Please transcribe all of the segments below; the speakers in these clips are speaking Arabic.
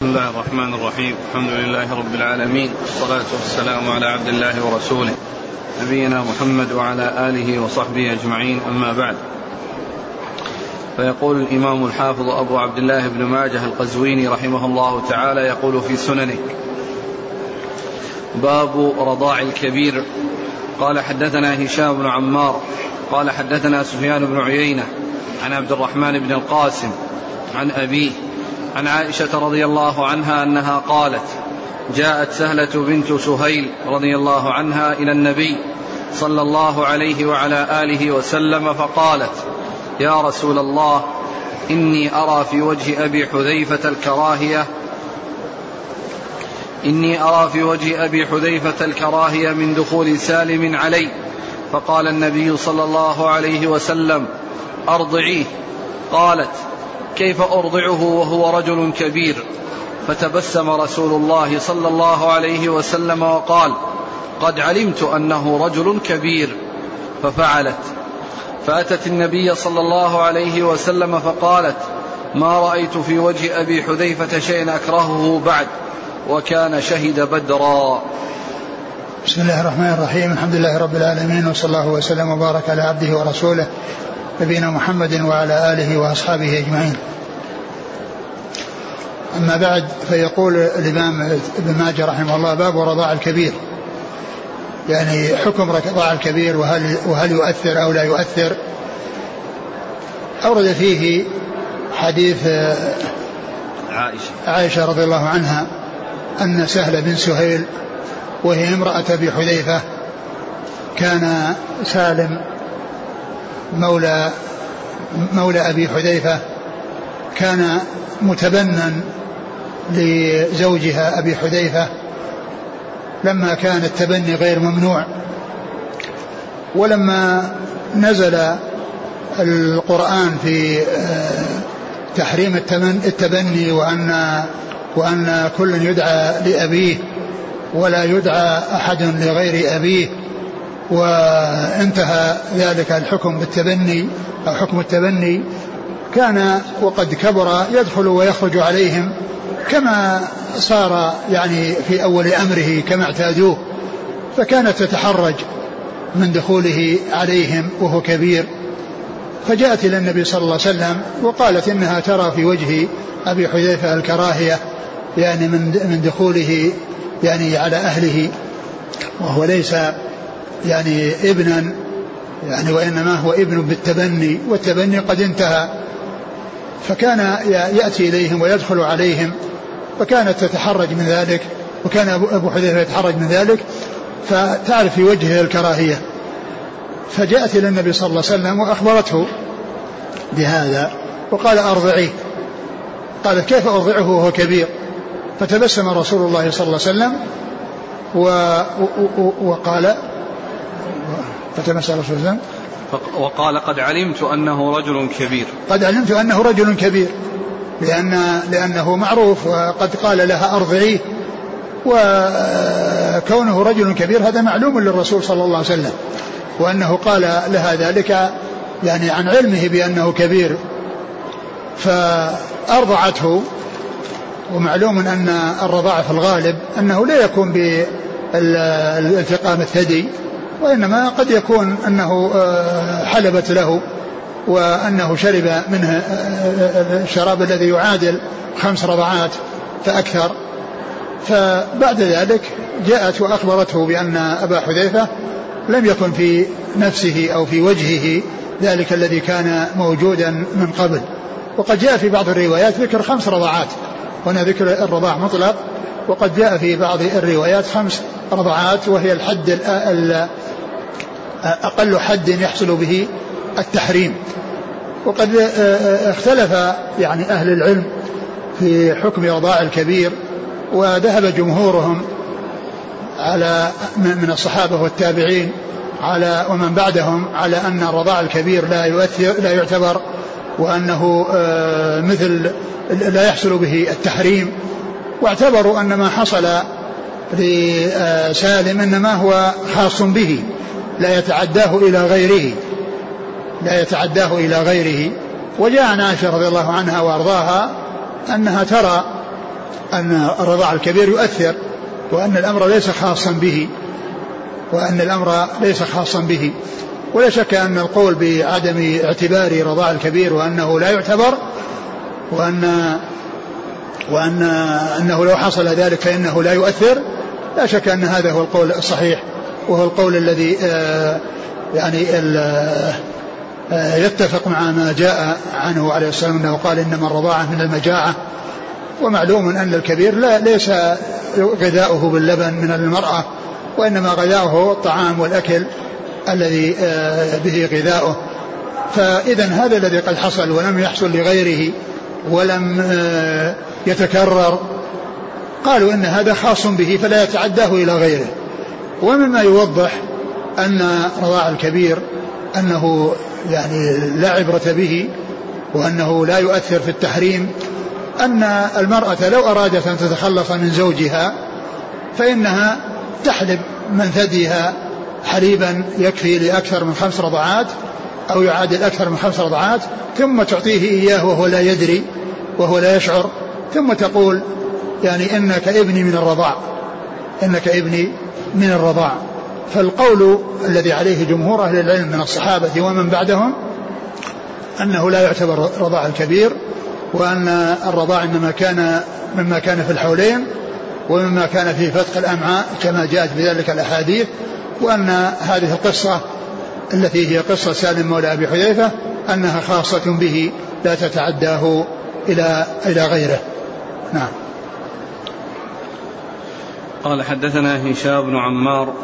بسم الله الرحمن الرحيم الحمد لله رب العالمين والصلاة والسلام على عبد الله ورسوله نبينا محمد وعلى آله وصحبه أجمعين أما بعد فيقول الإمام الحافظ أبو عبد الله بن ماجه القزويني رحمه الله تعالى يقول في سننه باب رضاع الكبير قال حدثنا هشام بن عمار قال حدثنا سفيان بن عيينة عن عبد الرحمن بن القاسم عن أبيه عن عائشة رضي الله عنها أنها قالت جاءت سهلة بنت سهيل رضي الله عنها إلى النبي صلى الله عليه وعلى آله وسلم فقالت يا رسول الله إني أرى في وجه أبي حذيفة الكراهية إني أرى في وجه أبي حذيفة الكراهية من دخول سالم علي فقال النبي صلى الله عليه وسلم أرضعيه. قالت كيف أرضعه وهو رجل كبير. فتبسم رسول الله صلى الله عليه وسلم وقال قد علمت أنه رجل كبير. ففعلت. فأتت النبي صلى الله عليه وسلم فقالت ما رأيت في وجه أبي حذيفة شيئا أكرهه بعد. وكان شهد بدرا. بسم الله الرحمن الرحيم. الحمد لله رب العالمين وصلى الله وسلم وبارك على عبده ورسوله. نبينا محمد وعلى آله وأصحابه أجمعين. أما بعد فيقول الإمام ابن ماجه رحمه الله باب رضاع الكبير. يعني حكم رضاع الكبير وهل, وهل يؤثر أو لا يؤثر؟ أورد فيه حديث عائشة. عائشة رضي الله عنها أن سهل بن سهيل وهي امرأة أبي حذيفة كان سالم مولى مولى أبي حذيفة كان متبنا لزوجها أبي حذيفة لما كان التبني غير ممنوع. ولما نزل القرآن في تحريم التبني وأن وأن كل يدعى لأبيه ولا يدعى أحد لغير أبيه وانتهى ذلك الحكم بالتبني أو حكم التبني. كان وقد كبر يدخل ويخرج عليهم كما صار يعني في أول أمره كما اعتادوه. فكانت تتحرج من دخوله عليهم وهو كبير. فجاءت إلى النبي صلى الله عليه وسلم وقالت إنها ترى في وجه أبي حذيفة الكراهية يعني من من دخوله يعني على أهله. وهو ليس يعني ابنا يعني وإنما هو ابن بالتبني والتبني قد انتهى. فكان يأتي إليهم ويدخل عليهم فكانت تتحرج من ذلك وكان أبو حذيفة يتحرج من ذلك. فتعرف في وجهه الكراهية. فجاءت إلى النبي صلى الله عليه وسلم وأخبرته بهذا وقال أرضعيه. قالت كيف أرضعه وهو كبير؟ فتبسم رسول الله صلى الله عليه وسلم و وقال فتبسم رسول الله وقال قد علمت أنه رجل كبير. قد علمت أنه رجل كبير. لأن لأنه معروف وقد قال لها أرضعيه. وكونه رجل كبير هذا معلوم للرسول صلى الله عليه وسلم. وأنه قال لها ذلك يعني عن علمه بأنه كبير. فأرضعته. ومعلوم أن الرضاعة في الغالب أنه لا يكون بالالتقام الثدي. وإنما قد يكون أنه حلبت له وأنه شرب منه الشراب الذي يعادل خمس رضعات فأكثر. فبعد ذلك جاءت وأخبرته بأن أبا حذيفة لم يكن في نفسه أو في وجهه ذلك الذي كان موجودا من قبل. وقد جاء في بعض الروايات ذكر خمس رضعات. هنا ذكر الرضاع مطلق وقد جاء في بعض الروايات خمس رضعات وهي الحد أقل حد يحصل به التحريم. وقد اختلف يعني أهل العلم في حكم رضاع الكبير وذهب جمهورهم على من الصحابة والتابعين على ومن بعدهم على أن الرضاع الكبير لا يؤثر لا يعتبر وأنه مثل لا يحصل به التحريم. واعتبروا أن ما حصل لسالم إنما هو خاص به لا يتعداه إلى غيره لا يتعداه إلى غيره. وجاء عن عائشة رضي الله عنها وأرضاها أنها ترى أن الرضاع الكبير يؤثر وأن الأمر ليس خاصا به وأن الأمر ليس خاصا به. ولا شك أن القول بعدم اعتبار رضاع الكبير وأنه لا يعتبر وأن وأن أنه لو حصل ذلك فإنه لا يؤثر. لا شك أن هذا هو القول الصحيح وهو القول الذي آه، يعني آه، يتفق مع ما جاء عنه عليه السلام أنه قال إنما الرضاعة من المجاعة. ومعلوم أن الكبير لا ليس غذاؤه باللبن من المرأة وإنما غذاؤه الطعام والأكل الذي آه، به غذاؤه. فإذا هذا الذي قد حصل ولم يحصل لغيره ولم آه، يتكرر. قالوا إن هذا خاص به فلا يتعداه إلى غيره. ومما يوضح أن رضاع الكبير أنه يعني لا عبرة به وأنه لا يؤثر في التحريم أن المرأة لو أرادت أن تتخلص من زوجها فإنها تحلب من ثديها حليبا يكفي لأكثر من خمس رضعات أو يعادل أكثر من خمس رضعات ثم تعطيه إياه وهو لا يدري وهو لا يشعر ثم تقول يعني إنك ابني من الرضاع إنك ابني من الرضاع. فالقول الذي عليه جمهور أهل العلم من الصحابة ومن بعدهم أنه لا يعتبر رضاع الكبير وأن الرضاع إنما كان مما كان في الحولين ومما كان في فتق الأمعاء كما جاءت بذلك الأحاديث وأن هذه القصة التي هي قصة سالم مولى أبي حذيفة أنها خاصة به لا تتعداه إلى إلى غيره. نعم. قال حدثنا هشام بن عمار.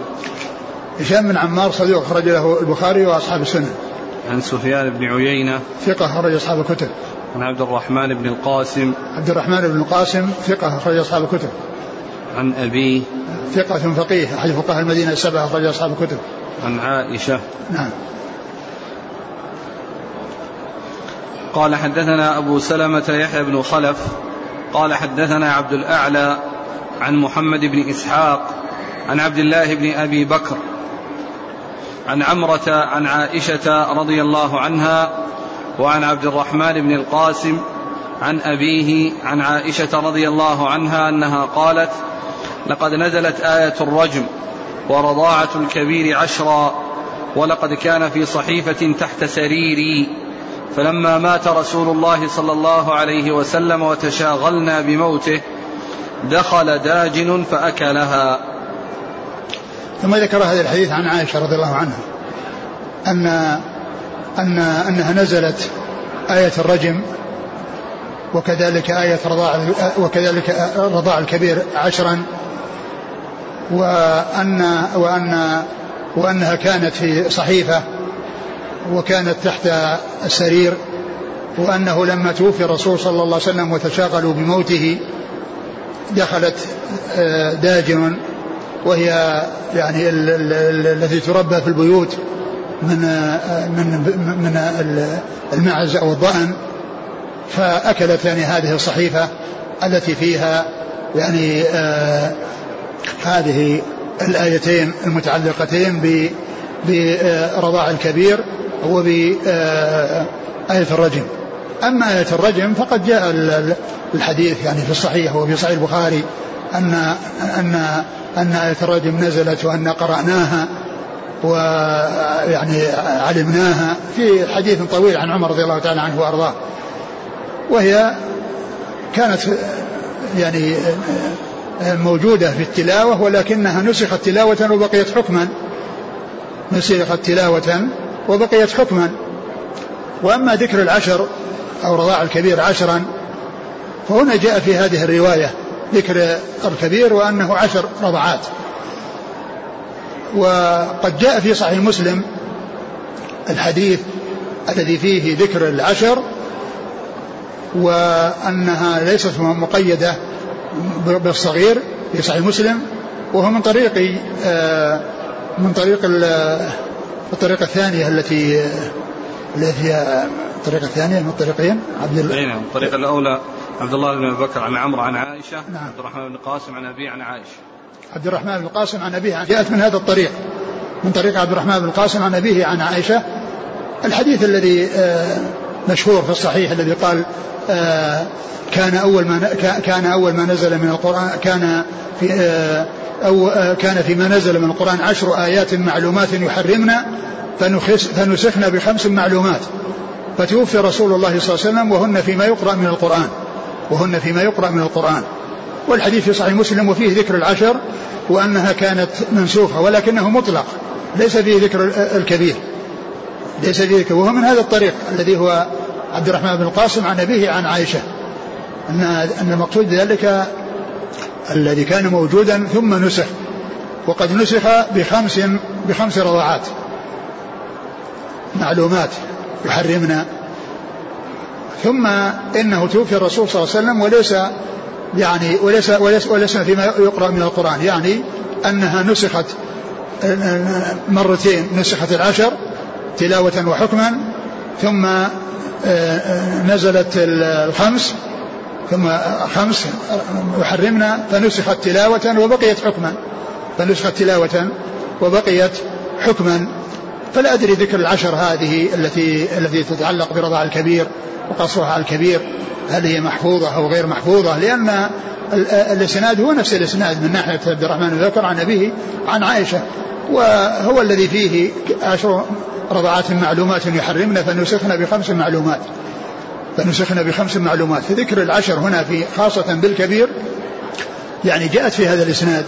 هشام بن عمار صديق أخرج له البخاري وأصحاب السنة. عن سفيان بن عيينة. ثقة أخرج أصحاب الكتب. عن عبد الرحمن بن القاسم. عبد الرحمن بن القاسم ثقة أخرج أصحاب الكتب. عن أبيه ثقة فقيه أحد فقهاء المدينة السبعة أخرج أصحاب الكتب. عن عائشة. نعم. قال حدثنا أبو سلمة يحيى بن خلف. قال حدثنا عبد الأعلى عن محمد بن إسحاق عن عبد الله بن أبي بكر عن عمرة عن عائشة رضي الله عنها وعن عبد الرحمن بن القاسم عن أبيه عن عائشة رضي الله عنها أنها قالت لقد نزلت آية الرجم ورضاعة الكبير عشرا ولقد كان في صحيفة تحت سريري فلما مات رسول الله صلى الله عليه وسلم وتشاغلنا بموته دخل داجن فأكلها. ثم ذكر هذا الحديث عن عائشة رضي الله عنها أن أن أنها نزلت آية الرجم وكذلك آية رضاع وكذلك رضاع الكبير عشرا وأن وأن وأنها كانت في صحيفة وكانت تحت السرير وأنه لما توفي الرسول صلى الله عليه وسلم وتشاغلوا بموته دخلت آه، داجن وهي يعني التي تربى في البيوت من آه، من من المعز أو الضأن فأكلت يعني هذه الصحيفة التي فيها يعني آه هذه الآيتين المتعلقتين برضاع الكبير وبآية الرجم. أما آية الرجم فقد جاء الحديث يعني في الصحيح وفي صحيح البخاري أن أن أن آية الرجم نزلت وأن قرأناها ويعني علمناها في حديث طويل عن عمر رضي الله تعالى عنه وأرضاه. وهي كانت يعني موجودة في التلاوة ولكنها نسخت تلاوة وبقيت حكما. نسخت تلاوة وبقيت حكما. وأما ذكر العشر أو رضاع الكبير عشرا فهنا جاء في هذه الرواية ذكر الكبير وأنه عشر رضعات. وقد جاء في صحيح مسلم الحديث الذي فيه ذكر العشر وأنها ليست مقيدة بالصغير في صحيح مسلم وهو من طريق آه، من طريق الطريقة الثانية التي التي هي الطريقة الثانية من الطريقين عبد الله. نعم الطريقة الأولى عبد الله بن أبي بكر عن عمرو عن عائشة نعم. عبد الرحمن بن قاسم عن أبي عن عائشة. عبد الرحمن بن القاسم عن أبيه جاءت من هذا الطريق من طريق عبد الرحمن بن القاسم عن أبيه عن عائشة. الحديث الذي آه مشهور في الصحيح الذي قال آه كان أول ما كان أول ما نزل من القرآن كان في آه أو آه كان فيما نزل من القرآن عشر آيات معلومات يحرمنا فنسخنا بخمس معلومات. فتوفي رسول الله صلى الله عليه وسلم وهن فيما يقرأ من القرآن وهن فيما يقرأ من القرآن. والحديث في صحيح مسلم وفيه ذكر العشر وأنها كانت منسوخة ولكنه مطلق ليس فيه ذكر الكبير. ليس ذكر. وهو من هذا الطريق الذي هو عبد الرحمن بن القاسم عن أبيه عن عائشة. أن أن المقصود ذلك الذي كان موجودا ثم نسخ. وقد نسخ بخمس بخمس رضاعات. معلومات يحرمنا. ثم إنه توفي الرسول صلى الله عليه وسلم وليس يعني وليس وليس وليس فيما يقرأ من القرآن. يعني أنها نسخت مرتين نسخت العشر تلاوة وحكما ثم نزلت الخمس ثم خمس يحرمنا فنسخت تلاوة وبقيت حكما. فنسخت تلاوة وبقيت حكما. فلا أدري ذكر العشر هذه التي التي تتعلق برضاع الكبير. وقصرها على الكبير هل هي محفوظة أو غير محفوظة؟ لأن الإسناد هو نفس الإسناد من ناحية عبد الرحمن ذكر عن أبيه عن عائشة وهو الذي فيه عشر رضعات معلومات يحرمنا فنسخنا بخمس معلومات. فنسخنا بخمس معلومات. فذكر العشر هنا في خاصة بالكبير يعني جاءت في هذا الإسناد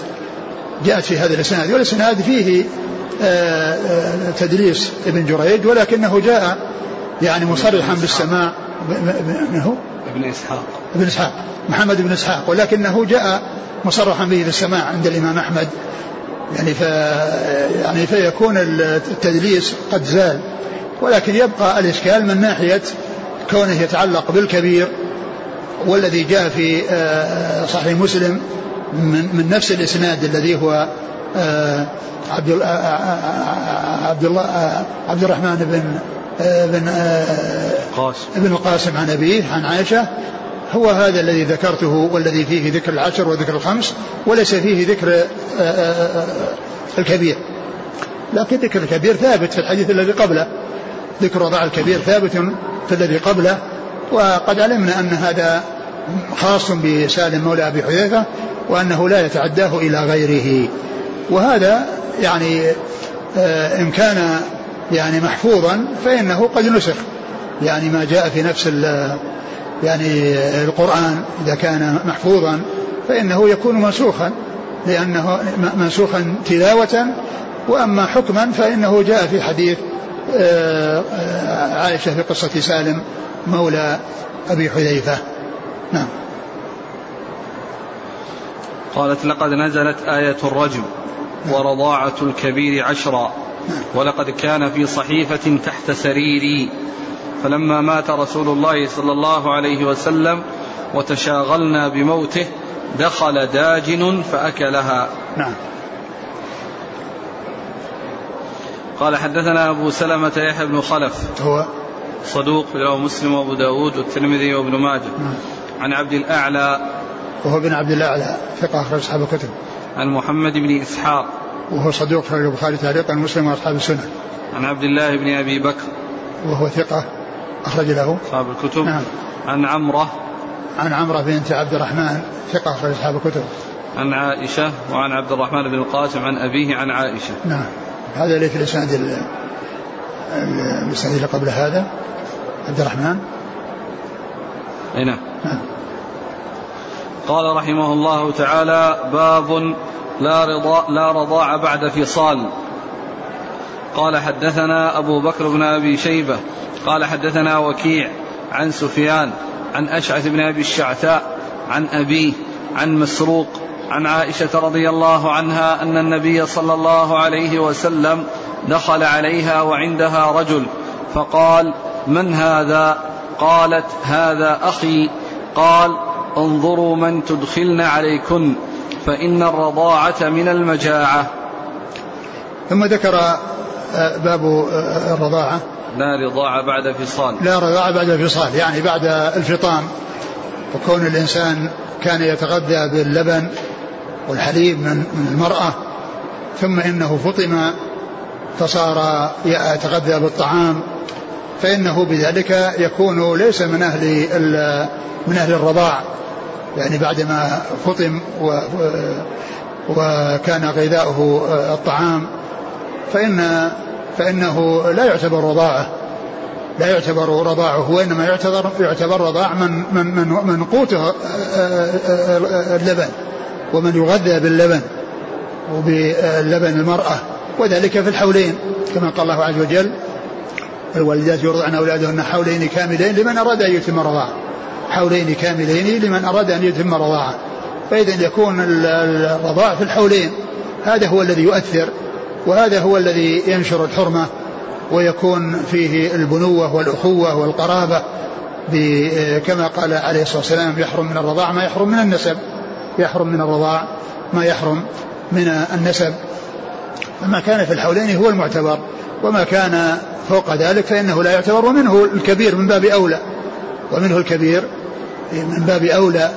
جاءت في هذا الإسناد. والإسناد فيه آه، آه، تدليس ابن جريج ولكنه جاء يعني مصرحا بالسماع. من هو؟ ابن إسحاق. ابن إسحاق. محمد بن إسحاق. ولكنه جاء مصرحا به بالسماع عند الإمام أحمد. يعني ف يعني فيكون التدليس قد زال. ولكن يبقى الإشكال من ناحية كونه يتعلق بالكبير والذي جاء في آه، صحيح مسلم من, من نفس الإسناد الذي هو عبد عبد الله عبد الرحمن بن بن قاسم ابن القاسم عن أبيه عن عائشة. هو هذا الذي ذكرته والذي فيه ذكر العشر وذكر الخمس وليس فيه ذكر الكبير. لكن ذكر الكبير ثابت في الحديث الذي قبله. ذكر وضع الكبير ثابت في الذي قبله. وقد علمنا أن هذا خاص بسالم مولى أبي حذيفة وأنه لا يتعداه إلى غيره. وهذا يعني آه، إن كان يعني محفوظا فإنه قد نسخ. يعني ما جاء في نفس يعني القرآن إذا كان محفوظا فإنه يكون منسوخا لأنه منسوخا تلاوة. وأما حكما فإنه جاء في حديث آه، عائشة في قصة سالم مولى أبي حذيفة. نعم. قالت لقد نزلت آية الرجم ورضاعة الكبير عشرا. ولقد كان في صحيفة تحت سريري. فلما مات رسول الله صلى الله عليه وسلم وتشاغلنا بموته دخل داجن فأكلها. نعم. قال حدثنا أبو سلمة يحيى بن خلف. هو؟ صدوق له مسلم وأبو داود والترمذي وابن ماجه. نعم. عن عبد الأعلى. وهو بن عبد الأعلى ثقة أخرج أصحاب الكتب. عن محمد بن إسحاق. وهو صدوق خرج البخاري تعليقا مسلم وأصحاب السنة. عن عبد الله بن أبي بكر. وهو ثقة أخرج له. أصحاب الكتب. نعم. عن عمرة. عن عمرة بنت عبد الرحمن ثقة أخرج أصحاب الكتب. عن عائشة وعن عبد الرحمن بن القاسم عن أبيه عن عائشة. نعم. هذا اللي في الاسناد الإسناد اللي قبل هذا. عبد الرحمن. أي نعم. قال رحمه الله تعالى باب لا, رضا لا رضاع بعد فصال. قال حدثنا أبو بكر بن أبي شيبة. قال حدثنا وكيع عن سفيان عن أشعث بن أبي الشعثاء عن أبيه عن مسروق عن عائشة رضي الله عنها أن النبي صلى الله عليه وسلم دخل عليها وعندها رجل فقال من هذا؟ قالت هذا أخي. قال انظروا من تدخلن عليكن. فإن الرضاعة من المجاعة. ثم ذكر آه، باب آه، الرضاعة. لا رضاعة بعد فصال لا رضاعة بعد فصال يعني بعد الفطام. وكون الإنسان كان يتغذى باللبن والحليب من المرأة ثم إنه فطم فصار يتغذى بالطعام فإنه بذلك يكون ليس من أهل من أهل الرضاع. يعني بعدما فطم و وكان غذاؤه الطعام فإن فإنه لا يعتبر رضاعه. لا يعتبر رضاعه وإنما يعتبر يعتبر رضاع من من من, من قوته اللبن ومن يغذى باللبن وباللبن المرأة وذلك في الحولين كما قال الله عز وجل الوالدات يرضعن أولادهن حولين كاملين لمن أراد أن يتم رضاعه. حولين كاملين لمن أراد أن يتم رضاعة فإذا يكون الرضاع في الحولين هذا هو الذي يؤثر وهذا هو الذي ينشر الحرمة ويكون فيه البنوة والأخوة والقرابة كما قال عليه الصلاة والسلام يحرم من الرضاع ما يحرم من النسب يحرم من الرضاع ما يحرم من النسب. فما كان في الحولين هو المعتبر وما كان فوق ذلك فإنه لا يعتبر ومنه الكبير من باب أولى ومنه الكبير من باب أولى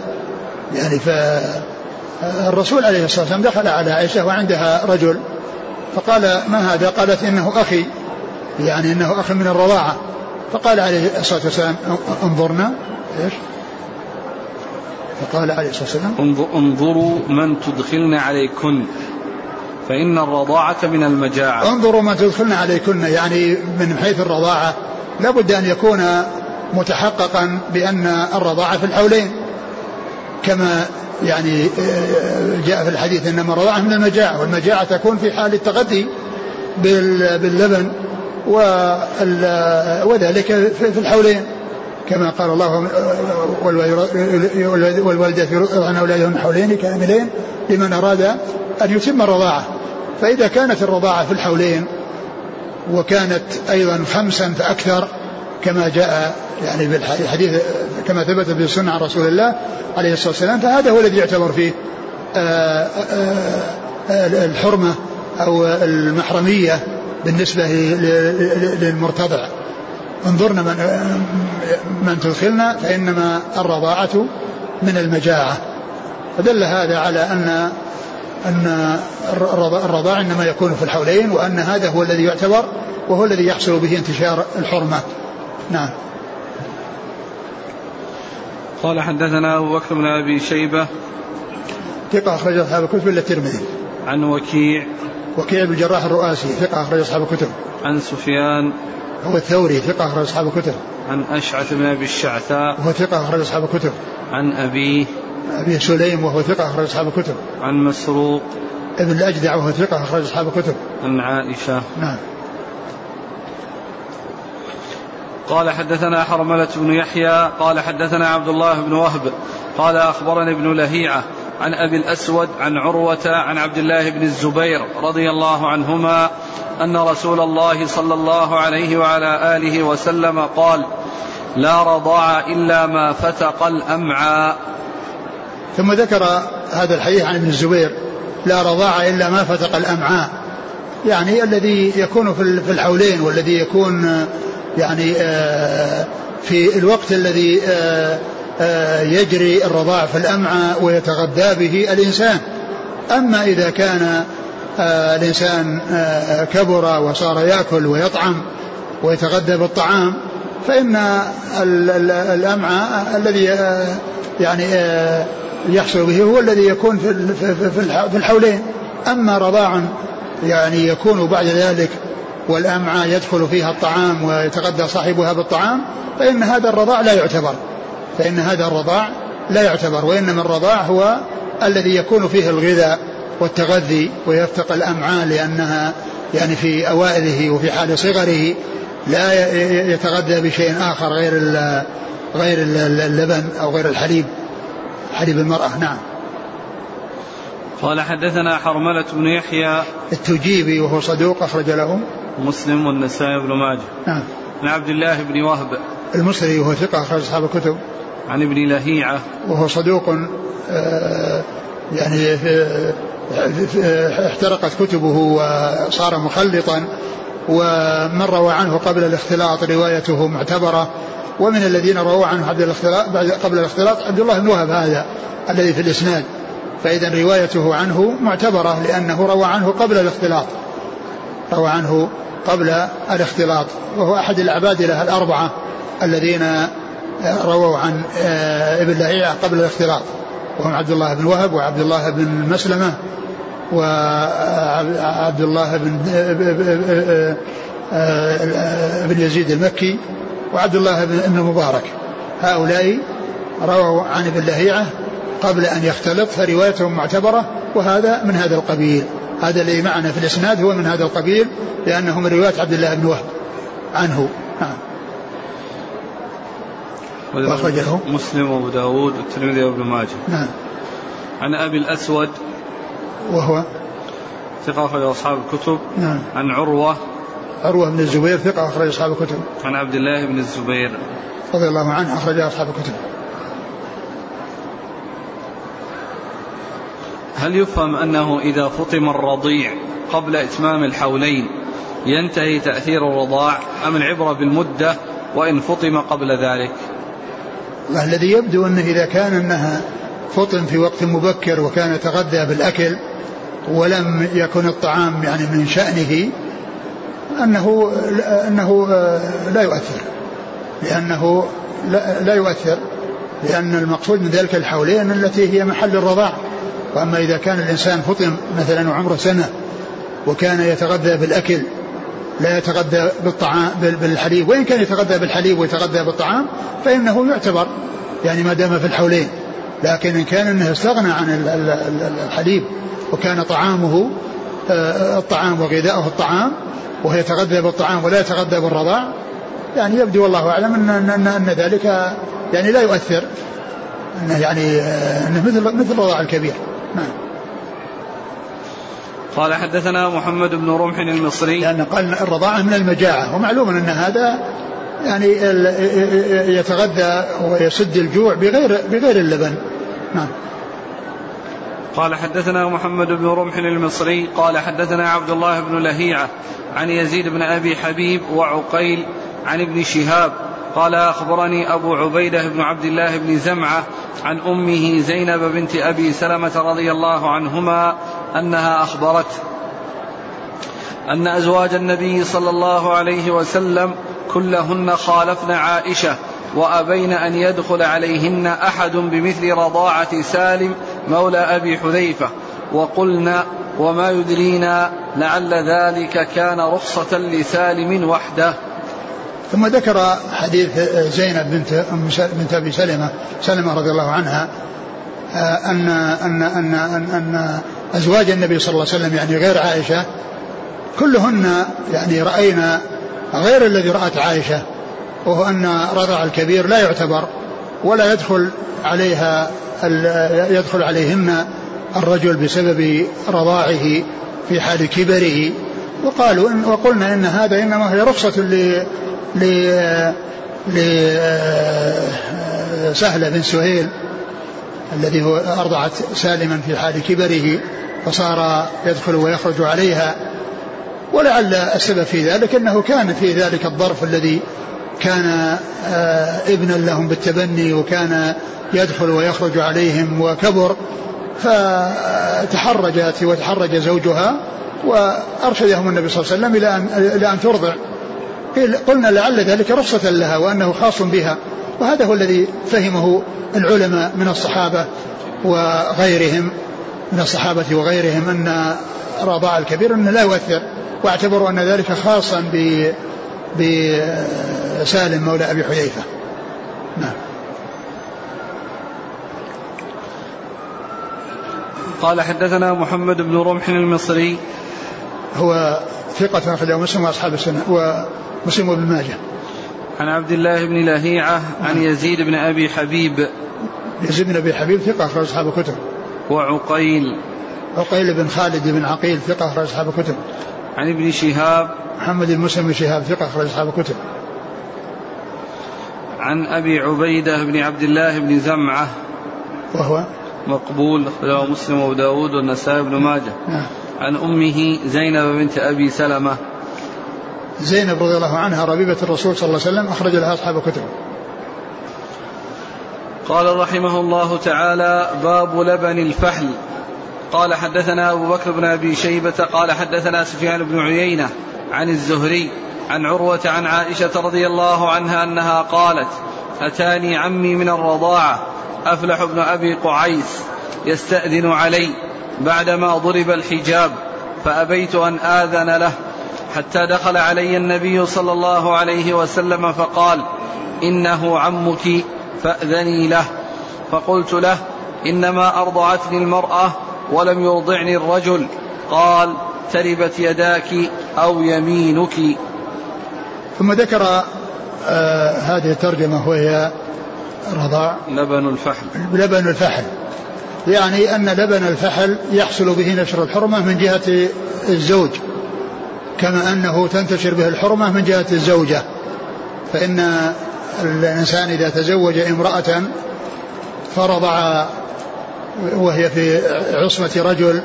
يعني فالرسول عليه الصلاة والسلام دخل على عائشة وعندها رجل فقال ما هذا؟ قالت إنه أخي يعني إنه أخ من الرضاعة فقال عليه الصلاة والسلام انظرنا إيش؟ فقال عليه الصلاة والسلام انظروا من تدخلن عليكن فإن الرضاعة من المجاعة. انظروا من تدخلن عليكن يعني من حيث الرضاعة. لابد أن يكون متحققا بأن الرضاعة في الحولين كما يعني آه، جاء في الحديث إنما الرضاعة من المجاعة والمجاعة تكون في حال التغذي باللبن وذلك في الحولين كما قال الله والوالدات يرضعن أولادهن حولين كاملين لمن أراد أن يتم الرضاعة. فإذا كانت الرضاعة في الحولين وكانت أيضا خمسا فأكثر كما جاء يعني بالحديث كما ثبت في السنة عن رسول الله عليه الصلاة والسلام فهذا هو الذي يعتبر فيه آه، آه، آه، الحرمة أو المحرمية بالنسبة للمرتضع. انظرنا من من تدخلنا فإنما الرضاعة من المجاعة. فدل هذا على ان أن الرضاع إنما يكون في الحولين وأن هذا هو الذي يعتبر وهو الذي يحصل به انتشار الحرمة. نعم. قال حدثنا أبو بكر بن أبي شيبة. ثقة أخرج أصحاب الكتب إلا الترمذي. عن وكيع. وكيع بن الجراح الرؤاسي ثقة أخرج أصحاب الكتب. عن سفيان. هو الثوري ثقة أخرج أصحاب الكتب. عن أشعث بن أبي الشعثاء. وهو ثقة أخرج أصحاب الكتب. عن أبيه. أبي سليم وهو ثقة أخرج أصحاب الكتب. عن مسروق. ابن الأجدع وهو ثقة أخرج أصحاب الكتب. عن عائشة. نعم. قال حدثنا حرملة بن يحيى قال حدثنا عبد الله بن وهب قال أخبرني ابن لهيعة عن أبي الأسود عن عروة عن عبد الله بن الزبير رضي الله عنهما أن رسول الله صلى الله عليه وعلى آله وسلم قال لا رضاع إلا ما فتق الأمعاء. ثم ذكر هذا الحديث عن ابن الزبير لا رضاع إلا ما فتق الأمعاء. يعني الذي يكون في الحولين والذي يكون يعني آه، في الوقت الذي آه، آه، يجري الرضاع في الأمعاء ويتغذى به الإنسان. أما إذا كان الإنسان كبر وصار يأكل ويطعم ويتغذى بالطعام فإن الأمعاء الذي يعني يحصل به هو الذي يكون في الحولين. أما رضاع يعني يكون بعد ذلك والأمعاء يدخل فيها الطعام ويتغذى صاحبها بالطعام فإن هذا الرضاع لا يعتبر. فإن هذا الرضاع لا يعتبر وإنما الرضاع هو الذي يكون فيه الغذاء والتغذي ويفتق الأمعاء لأنها يعني في أوائله وفي حال صغره لا يتغذى بشيء آخر غير غير اللبن أو غير الحليب حليب المرأة نعم. قال حدثنا حرملة بن يحيى. التجيبي وهو صدوق أخرج له مسلم والنسائي بن ماجه. نعم. عن عبد الله بن وهب. المصري وهو ثقة أخرج أصحاب الكتب. عن ابن لهيعة. وهو صدوق آه، يعني احترقت كتبه وصار مخلطا ومن روى عنه قبل الاختلاط روايته معتبرة. ومن الذين رووا عنه قبل الاختلاط قبل الاختلاط عبد الله بن وهب هذا الذي في الإسناد. فإذا روايته عنه معتبرة لأنه روى عنه قبل الاختلاط. روى عنه قبل الاختلاط وهو أحد العبادلة الأربعة الذين رووا عن آه، ابن لهيعة قبل الاختلاط وهم عبد الله بن وهب وعبد الله بن مسلمة وعبد الله بن بن يزيد المكي وعبد الله بن المبارك هؤلاء رووا عن ابن لهيعة قبل أن يختلط فروايتهم معتبرة وهذا من هذا القبيل. هذا الذي معنا في الإسناد هو من هذا القبيل لأنه من رواية عبد الله بن وهب عنه. نعم. وأخرجه مسلم وأبو داود والترمذي وابن ماجه. نعم. عن أبي الأسود وهو؟ ثقة أخرج أصحاب الكتب. نعم. عن عروة. عروة بن الزبير ثقة أخرج أصحاب الكتب. عن عبد الله بن الزبير. رضي الله عنه أخرج أصحاب الكتب. هل يفهم أنه إذا فطم الرضيع قبل إتمام الحولين ينتهي تأثير الرضاع أم العبرة بالمدة وإن فطم قبل ذلك؟ الذي يبدو أنه إذا كان أنها فطن في وقت مبكر وكان يتغذى بالأكل ولم يكن الطعام يعني من شأنه أنه أنه لا يؤثر. لأنه لا يؤثر لأن المقصود من ذلك الحولين التي هي محل الرضاع. وأما إذا كان الإنسان فطن مثلا وعمره سنة وكان يتغذى بالأكل لا يتغذى بالطعام بالحليب وإن كان يتغذى بالحليب ويتغذى بالطعام فإنه يعتبر يعني ما دام في الحولين. لكن إن كان أنه استغنى عن الحليب وكان طعامه آه، الطعام وغذاؤه الطعام وهو يتغذى بالطعام ولا يتغذى بالرضاع يعني يبدو والله أعلم أن, أن, أن ذلك يعني لا يؤثر أنه يعني آه، أنه مثل مثل الرضاع الكبير. نعم. قال حدثنا محمد بن رمح المصري. لأن قال الرضاعة من المجاعة ومعلوم أن هذا يعني يتغذى ويسد الجوع بغير بغير اللبن. نعم. قال حدثنا محمد بن رمح المصري. قال حدثنا عبد الله بن لهيعة عن يزيد بن أبي حبيب وعقيل عن ابن شهاب قال أخبرني أبو عبيدة بن عبد الله بن زمعة عن أمه زينب بنت أبي سلمة رضي الله عنهما أنها أخبرته أن أزواج النبي صلى الله عليه وسلم كلهن خالفن عائشة وأبين أن يدخل عليهن أحد بمثل رضاعة سالم مولى أبي حذيفة وقلنا وما يدرينا لعل ذلك كان رخصة لسالم وحده. ثم ذكر حديث زينب بنت بنت أبي سلمة سلمة رضي الله عنها آه، ان ان ان ان, أن أزواج النبي صلى الله عليه وسلم يعني غير عائشة كلهن يعني رأينا غير الذي رأت عائشة وهو أن رضع الكبير لا يعتبر ولا يدخل عليها يدخل عليهن الرجل بسبب رضاعه في حال كبره. وقالوا إن وقلنا إن هذا إنما هي رخصة لسهلة بن سهيل الذي هو أرضعت سالما في حال كبره فصار يدخل ويخرج عليها. ولعل السبب في ذلك أنه كان في ذلك الظرف الذي كان آه، ابنا لهم بالتبني وكان يدخل ويخرج عليهم وكبر فتحرجت وتحرج زوجها وأرشدهم النبي صلى الله عليه وسلم إلى أن, إلى أن ترضع. قلنا لعل ذلك رخصة لها وأنه خاص بها. وهذا هو الذي فهمه العلماء من الصحابة وغيرهم من الصحابة وغيرهم أن رضاع الكبير أنه لا يؤثر. واعتبروا أن ذلك خاصا ب بسالم مولى أبي حذيفة. نعم. قال حدثنا محمد بن رمح المصري. هو ثقة أخرجه مسلم وأصحاب السنة. ومسلم وابن ماجه. عن عبد الله بن لهيعة عن يزيد بن أبي حبيب. يزيد بن أبي حبيب ثقة أخرج أصحاب الكتب. وعقيل. عقيل بن خالد بن عقيل ثقة أخرج أصحاب الكتب. عن ابن شهاب. محمد المسلم بن شهاب ثقة أخرج أصحاب الكتب. عن أبي عبيدة بن عبد الله بن زمعة. وهو؟ مقبول أخرجه مسلم وأبو داود والنسائي بن ماجه. نعم. عن أمه زينب بنت أبي سلمة. زينب رضي الله عنها ربيبة الرسول صلى الله عليه وسلم أخرج لها أصحاب كتب. قال رحمه الله تعالى باب لبن الفحل. قال حدثنا أبو بكر بن أبي شيبة قال حدثنا سفيان بن عيينة عن الزهري عن عروة عن عائشة رضي الله عنها أنها قالت أتاني عمي من الرضاعة أفلح بن أبي قعيس يستأذن علي بعدما ضرب الحجاب فأبيت أن آذن له. حتى دخل علي النبي صلى الله عليه وسلم فقال إنه عمك فأذني له. فقلت له إنما أرضعتني المرأة ولم يرضعني الرجل. قال تربت يداك أو يمينك. ثم ذكر آه هذه الترجمة وهي رضاع لبن الفحل. لبن الفحل. يعني أن لبن الفحل يحصل به نشر الحرمة من جهة الزوج. كما أنه تنتشر به الحرمة من جهة الزوجة. فإن الإنسان إذا تزوج امرأة فرضع وهي في عصمة رجل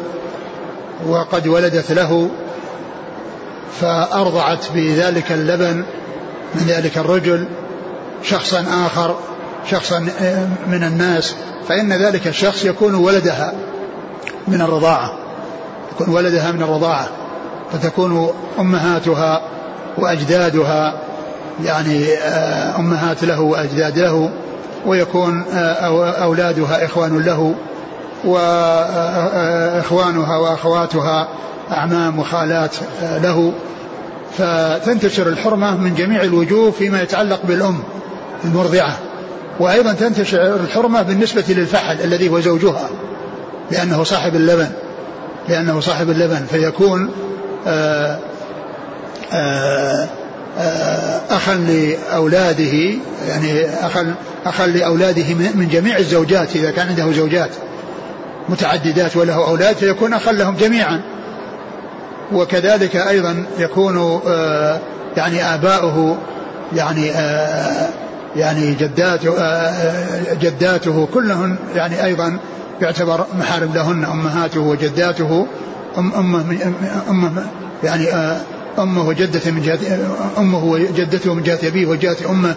وقد ولدت له فأرضعت بذلك اللبن من ذلك الرجل شخصا آخر شخصا من الناس فإن ذلك الشخص يكون ولدها من الرضاعة يكون ولدها من الرضاعة. فتكون أمهاتها وأجدادها يعني آه، أمهات له وأجداد له ويكون آه، أولادها إخوان له وإخوانها وأخواتها أعمام وخالات آه، له. فتنتشر الحرمة من جميع الوجوه فيما يتعلق بالأم المرضعة. وأيضا تنتشر الحرمة بالنسبة للفحل الذي هو زوجها لأنه صاحب اللبن لأنه صاحب اللبن فيكون أخا لأولاده يعني أخا أخا لأولاده من جميع الزوجات إذا كان عنده زوجات متعددات وله أولاد فيكون أخا لهم جميعا. وكذلك أيضا يكون يعني آباؤه يعني يعني جداته جداته كلهن يعني أيضا يعتبر محارم لهن أمهاته وجداته. أم أمه أمه يعني أمه وجدته من جهة أمه وجدته من جهة أبيه وجهة أمه.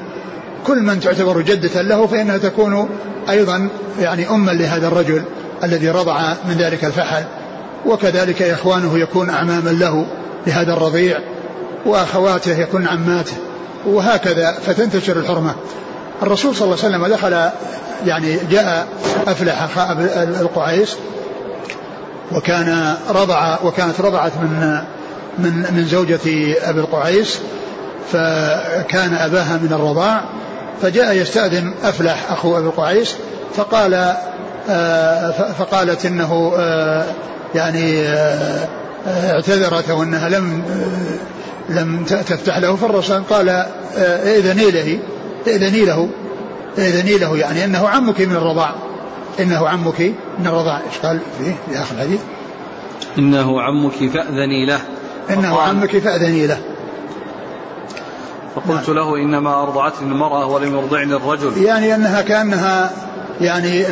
كل من تعتبر جدة له فإنها تكون أيضا يعني أما لهذا الرجل الذي رضع من ذلك الفحل. وكذلك إخوانه يكون أعماما له لهذا الرضيع وأخواته يكون عماته وهكذا. فتنتشر الحرمة. الرسول صلى الله عليه وسلم دخل يعني جاء أفلح القعيس وكان رضع وكانت رضعت من من من زوجة أبي القعيس فكان أباها من الرضاع فجاء يستأذن أفلح أخو أبي القعيس فقال آه، فقالت إنه آه، يعني آه، اعتذرت وأنها لم لم تفتح له فالرسول قال ائذني له ائذني له ائذني له يعني إنه عمك من الرضاع. إنه عمك من الرضاع إيش قال فيه في اخر الحديث؟ إنه عمك فأذني له إنه عمك فأذني له فقلت نعم. له إنما ارضعتني المرأة ولم يرضعني الرجل يعني أنها كأنها يعني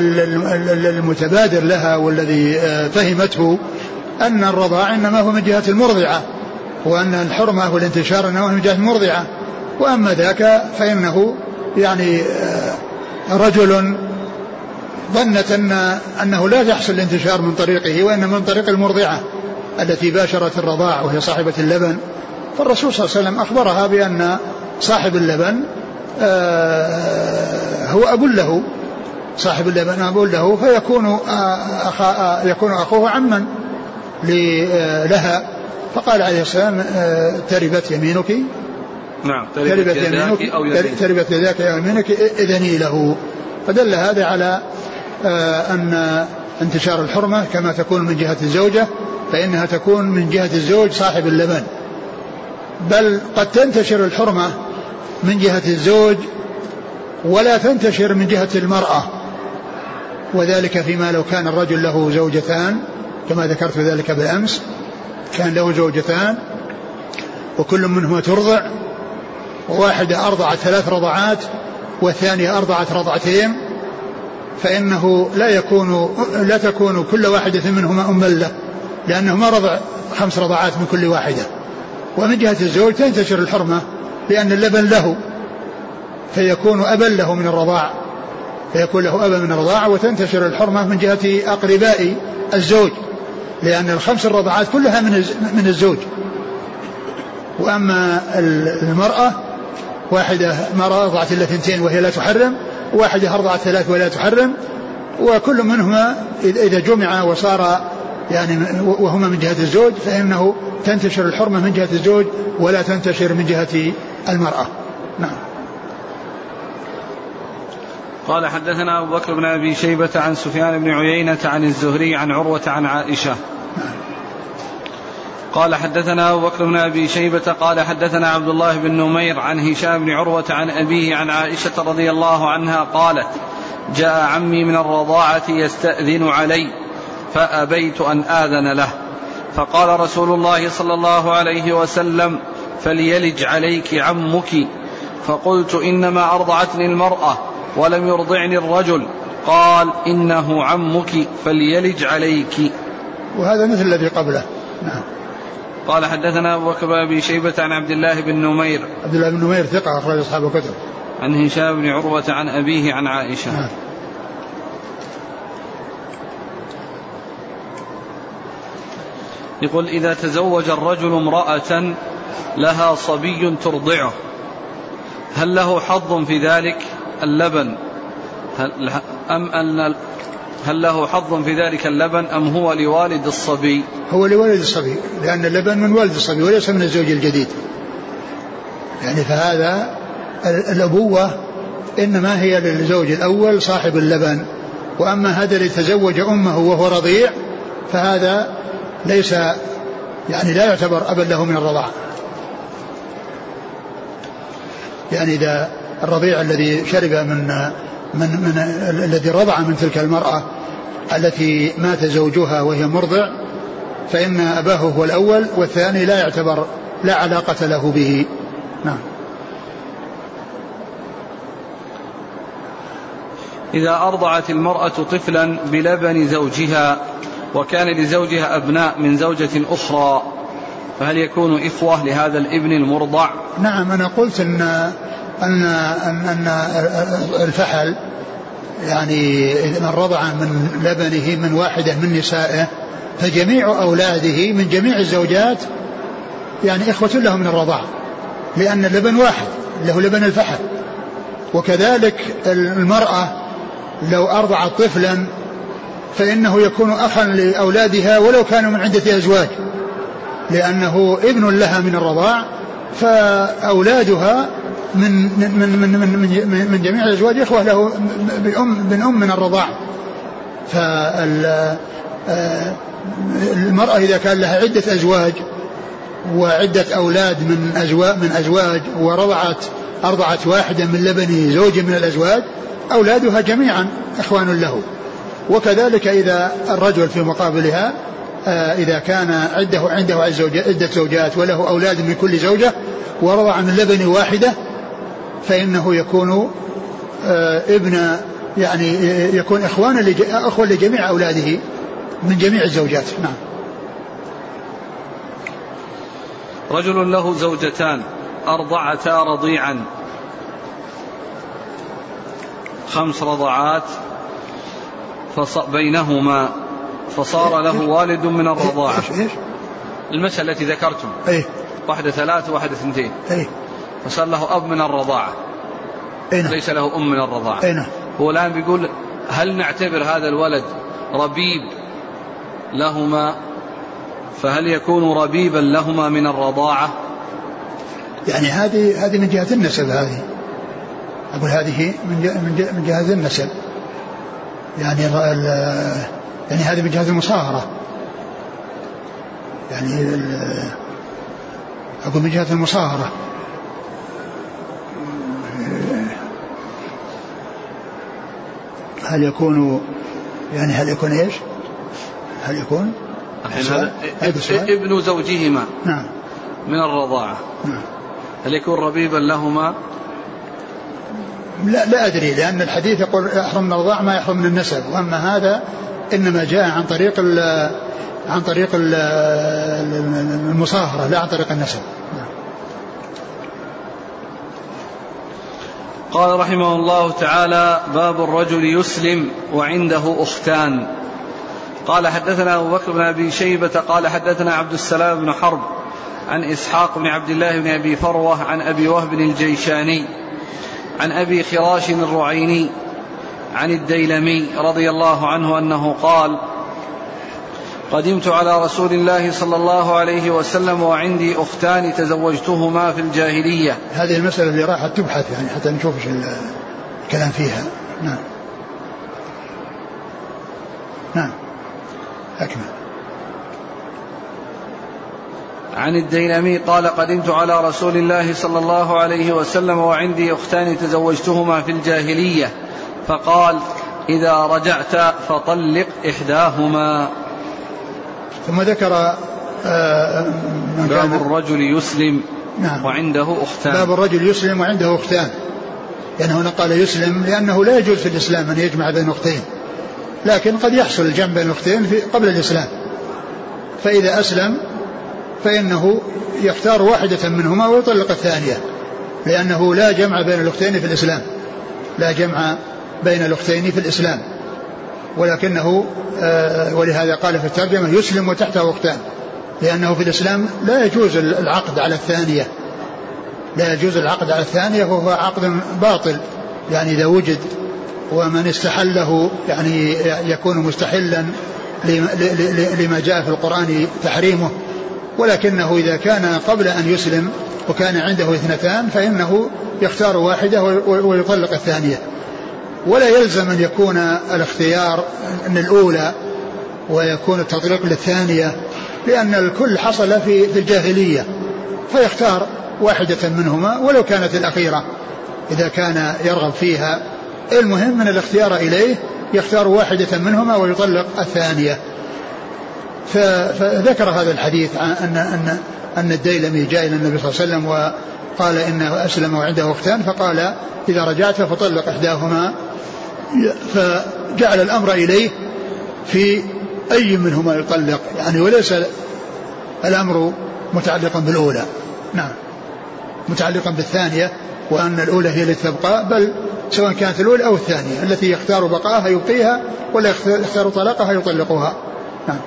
المتبادر لها والذي آه، فهمته أن الرضاع إنما هو من جهة المرضعة وأن الحرمة والانتشار إنما هو من جهة المرضعة وأما ذاك فإنه يعني آه، رجل ظنت ان أنه لا يحصل الانتشار من طريقه وإنما من طريق المرضعة التي باشرت الرضاع وهي صاحبة اللبن. فالرسول صلى الله عليه وسلم أخبرها بأن صاحب اللبن آه، هو أب له. صاحب اللبن أب له فيكون آه، أخا يكون أخوه عما لها. فقال عليه السلام تربت يمينك. نعم تربت يمينك أو يمينك تربت يداك أو يمينك إذني له. فدل هذا على آه، أن انتشار الحرمة كما تكون من جهة الزوجة فإنها تكون من جهة الزوج صاحب اللبن. بل قد تنتشر الحرمة من جهة الزوج ولا تنتشر من جهة المرأة. وذلك فيما لو كان الرجل له زوجتان كما ذكرت ذلك بالأمس كان له زوجتان وكل منهما ترضع وواحدة أرضعت ثلاث رضعات والثانية أرضعت رضعتين فإنه لا يكون لا تكون كل واحدة منهما أما له لأنه ما رضع خمس رضعات من كل واحدة. ومن جهة الزوج تنتشر الحرمة لأن اللبن له فيكون أبا له من الرضاع فيكون له أبا من الرضاعة وتنتشر الحرمة من جهة أقرباء الزوج لأن الخمس الرضعات كلها من من الزوج. وأما المرأة واحدة مرأة أرضعت إلا ثنتين وهي لا تحرم واحدة أرضعت ثلاث ولا تحرم وكل منهما إذا جمع وصار يعني وهما من جهة الزوج فإنه تنتشر الحرمة من جهة الزوج ولا تنتشر من جهة المرأة. نعم. قال حدثنا أبو بكر بن أبي شيبة عن سفيان بن عيينة عن الزهري عن عروة عن عائشة. قال حدثنا أبو بكر بن أبي شيبة قال حدثنا عبد الله بن نمير عن هشام بن عروة عن أبيه عن عائشة رضي الله عنها قالت جاء عمي من الرضاعة يستأذن علي فأبيت أن آذن له. فقال رسول الله صلى الله عليه وسلم فليلج عليك عمك. فقلت إنما أرضعتني المرأة ولم يرضعني الرجل. قال إنه عمك فليلج عليك. وهذا مثل الذي قبله. نعم. قال حدثنا أبو بكر بن أبي شيبة عن عبد الله بن نمير. عبد الله بن نمير ثقة أخرج أصحاب الكتب. عن هشام بن عروة عن أبيه عن عائشة. نعم. يقول إذا تزوج الرجل امرأة لها صبي ترضعه. هل له حظ في ذلك؟ اللبن. هل أم أن هل له حظ في ذلك اللبن أم هو لوالد الصبي؟ هو لوالد الصبي لأن اللبن من والد الصبي وليس من الزوج الجديد. يعني فهذا الأبوة إنما هي للزوج الأول صاحب اللبن. وأما هذا اللي تزوج أمه وهو رضيع فهذا ليس يعني لا يعتبر أبا له من الرضاعة يعني إذا الرضيع الذي شرب من من من الذي رضع من تلك المرأة التي مات زوجها وهي مرضع فإن أباه هو الأول والثاني لا يعتبر لا علاقة له به. نعم. إذا أرضعت المرأة طفلا بلبن زوجها وكان لزوجها أبناء من زوجة أخرى فهل يكون إخوة لهذا الابن المرضع؟ نعم أنا قلت أن أن أن, أن الفحل يعني من رضع من لبنه من واحدة من نسائه فجميع أولاده من جميع الزوجات يعني إخوة له من الرضاعة لأن اللبن واحد له لبن الفحل وكذلك المرأة لو أرضعت طفلا فإنه يكون أخا لأولادها ولو كانوا من عدة أزواج لأنه ابن لها من الرضاع فأولادها من من من من, من, من جميع الأزواج إخوة له من أم من الرضاع. فالمرأة إذا كان لها عدة أزواج وعدة أولاد من أزواج من أزواج ورضعت أرضعت واحدة من لبن زوج من الأزواج أولادها جميعا إخوان له. وكذلك إذا الرجل في مقابلها آه، إذا كان عنده عنده عدة زوجات وله أولاد من كل زوجة ورضع من لبن واحدة فإنه يكون آه، ابن يعني يكون إخوانا أخوة لجميع أولاده من جميع الزوجات. نعم. رجل له زوجتان أرضعتا رضيعا. خمس رضعات بينهما فصار له والد من الرضاعة. المسألة التي ذكرتم. أيه؟ واحدة ثلاث وواحدة اثنتين. أيه؟ فصار له أب من الرضاعة. أيه؟ ليس له أم من الرضاعة. أيه؟ هو الآن بيقول هل نعتبر هذا الولد ربيب لهما؟ فهل يكون ربيبا لهما من الرضاعة؟ يعني هذه هذه من جهة النسب هذه. أقول هذه من من جهة النسب يعني يعني هذه من جهة المصاهرة. يعني أقول من جهة المصاهرة. هل يكون يعني هل يكون إيش؟ هل يكون؟ هذا ابن زوجهما نعم من الرضاعة نعم هل يكون ربيبا لهما؟ لا لا أدري لأن الحديث يقول يحرم من الرضاعة ما يحرم من النسب وأما هذا إنما جاء عن طريق عن طريق المصاهرة لا عن طريق النسب قال رحمه الله تعالى باب الرجل يسلم وعنده أختان قال حدثنا أبو بكر بن أبي شيبة قال حدثنا عبد السلام بن حرب عن إسحاق بن عبد الله بن أبي فروة عن أبي وهب الجيشاني عن أبي خراش الرعيني عن الديلمي رضي الله عنه أنه قال قدمت على رسول الله صلى الله عليه وسلم وعندي أختان تزوجتهما في الجاهلية. هذه المسألة اللي راحت تبحث يعني حتى نشوف الكلام فيها. نعم. نعم. أكمل. عن الديلمي قال قدمت على رسول الله صلى الله عليه وسلم وعندي أختان تزوجتهما في الجاهلية. فقال إذا رجعت فطلق إحداهما. ثم ذكر آه، باب الرجل يسلم نعم. وعنده أختان. باب الرجل يسلم وعنده أختان. يعني هنا قال يسلم لأنه لا يجوز في الإسلام أن يجمع بين أختين. لكن قد يحصل الجمع بين الأختين في قبل الإسلام. فإذا أسلم فإنه يختار واحدة منهما ويطلق الثانية. لأنه لا جمع بين الأختين في الإسلام. لا جمع بين الأختين في الإسلام. ولكنه آه، ولهذا قال في الترجمة يسلم وتحته أختان لأنه في الإسلام لا يجوز العقد على الثانية. لا يجوز العقد على الثانية وهو عقد باطل. يعني إذا وجد ومن استحله يعني يكون مستحلا لما جاء في القرآن تحريمه. ولكنه إذا كان قبل أن يسلم وكان عنده اثنتان فإنه يختار واحدة ويطلق الثانية. ولا يلزم أن يكون الاختيار من الأولى ويكون التطليق للثانية لأن الكل حصل في في الجاهلية. فيختار واحدة منهما ولو كانت الأخيرة. إذا كان يرغب فيها المهم من الاختيار إليه يختار واحدة منهما ويطلق الثانية. فذكر هذا الحديث أن أن أن الديلمي جاء إلى النبي صلى الله عليه وسلم وقال إنه أسلم وعنده أختان فقال إذا رجعت فطلق إحداهما. فجعل الأمر إليه في أي منهما يطلق يعني وليس الأمر متعلقا بالأولى. نعم. متعلقا بالثانية وأن الأولى هي التي تبقى بل سواء كانت الأولى أو الثانية التي يختار بقاءها يبقيها ولا يختار طلاقها يطلقها. نعم.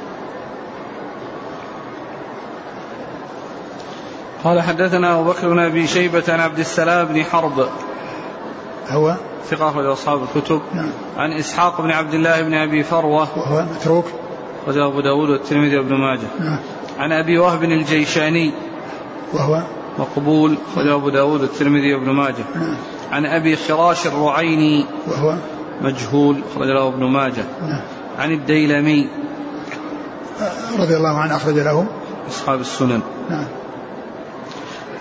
قال حدثنا أبو بكر بن أبي شيبة عن عبد السلام بن حرب. هو؟ ثقة أخرج أصحاب الكتب. نعم. عن إسحاق بن عبد الله بن أبي فروة. وهو متروك. أخرج أبو داود والترمذي وابن ماجه. نعم. عن أبي وهب الجيشاني. وهو؟ مقبول. أخرج أبو داود والترمذي وابن ماجه. نعم. عن أبي خراش الرعيني. وهو؟ مجهول. أخرج له ابن ماجه. نعم. عن الديلمي. رضي الله عنه أخرج له. أصحاب السنن. نعم.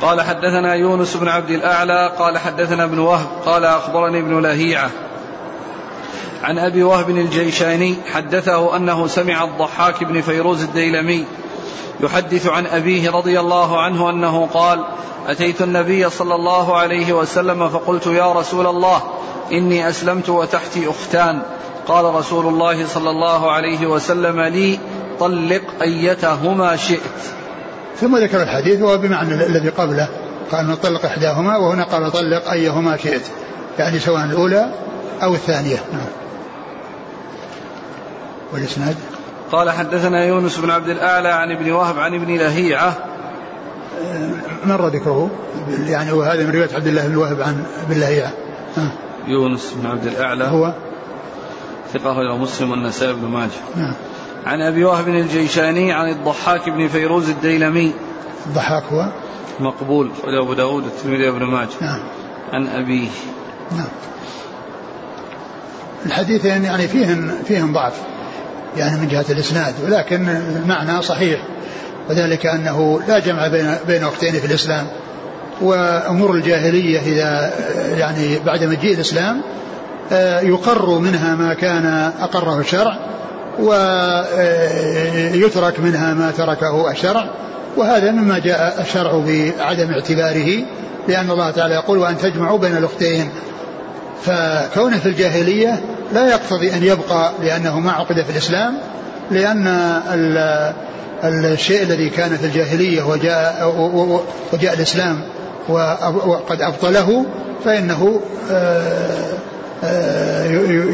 قال حدثنا يونس بن عبد الأعلى قال حدثنا ابن وهب قال أخبرني ابن لهيعة عن أبي وهب الجيشاني حدثه أنه سمع الضحاك بن فيروز الديلمي يحدث عن أبيه رضي الله عنه أنه قال أتيت النبي صلى الله عليه وسلم فقلت يا رسول الله إني أسلمت وتحتي أختان قال رسول الله صلى الله عليه وسلم لي طلق أيتهما شئت ثم ذكر الحديث وهو بمعنى الذي قبله. قال نطلق إحداهما وهنا قال طلق أيهما شئت. يعني سواء الأولى أو الثانية. نعم. والإسناد؟ قال حدثنا يونس بن عبد الأعلى عن ابن وهب عن ابن لهيعة. مر ذكره يعني وهذا من رواية عبد الله بن وهب عن ابن لهيعة. يونس بن عبد الأعلى. هو؟ ثقة مسلم والنسائي بن ماجه. نعم. عن أبي وهب الجيشاني عن الضحاك بن فيروز الديلمي. الضحاك هو؟ مقبول أبو داود الترمذي وابن ماجه. نعم. عن أبيه. نعم. الحديثين يعني فيهن فيهن ضعف يعني من جهة الإسناد ولكن المعنى صحيح. وذلك أنه لا جمع بين بين أختين في الإسلام وأمور الجاهلية إذا يعني بعد مجيء الإسلام آه، يقر منها ما كان أقره الشرع ويترك منها ما تركه الشرع وهذا مما جاء الشرع بعدم اعتباره لأن الله تعالى يقول وأن تجمعوا بين الأختين فكونه في الجاهلية لا يقتضي أن يبقى لأنه ما عقد في الإسلام لأن الشيء الذي كان في الجاهلية وجاء, وجاء الإسلام وقد أبطله فإنه آه،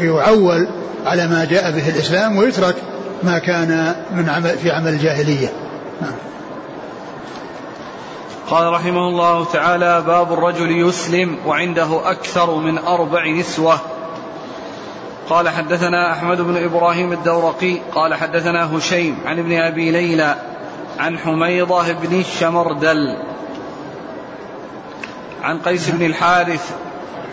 يعول على ما جاء به الإسلام ويترك ما كان من عمل في عمل الجاهلية. قال رحمه الله تعالى باب الرجل يسلم وعنده أكثر من أربع نسوة قال حدثنا أحمد بن إبراهيم الدورقي قال حدثنا هشيم عن ابن أبي ليلى عن حميضة بن الشمردل عن قيس بن الحارث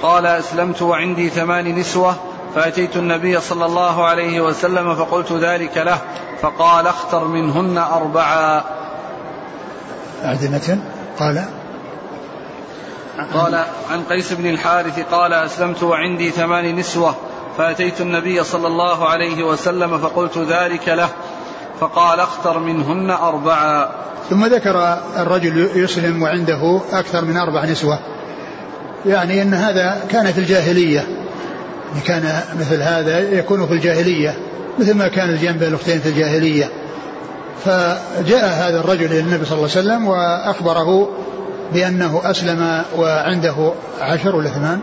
قال أسلمت وعندي ثمان نسوة فأتيت النبي صلى الله عليه وسلم فقلت ذلك له فقال اختر منهن أربعا أعدمة. قال قال عن قيس بن الحارث قال أسلمت وعندي ثمان نسوة فأتيت النبي صلى الله عليه وسلم فقلت ذلك له فقال اختر منهن أربعا ثم ذكر الرجل يسلم وعنده أكثر من أربع نسوة. يعني أن هذا كان في الجاهلية. يعني كان مثل هذا يكون في الجاهلية مثل ما كان الجنب الأختين في الجاهلية. فجاء هذا الرجل إلى النبي صلى الله عليه وسلم وأخبره بأنه أسلم وعنده عشر ولا ثمان؟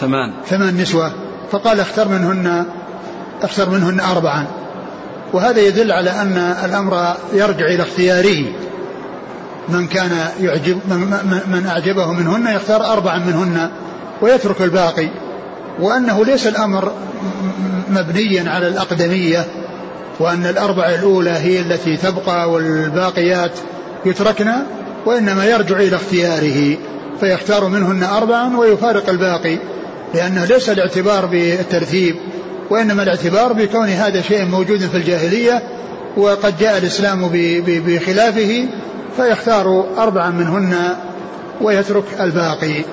ثمان. ثمان نسوة. فقال اختر منهن اختر منهن أربعا. وهذا يدل على أن الأمر يرجع إلى اختياره من كان يعجب من, أعجبه منهن يختار أربعا منهن ويترك الباقي. وأنه ليس الأمر مبنيا على الأقدمية وأن الأربعة الأولى هي التي تبقى والباقيات يتركن وإنما يرجع إلى اختياره فيختار منهن أربعا ويفارق الباقي لأنه ليس الاعتبار بالترتيب وإنما الاعتبار بكون هذا شيء موجود في الجاهلية وقد جاء الإسلام بخلافه فيختار أربعا منهن ويترك الباقي.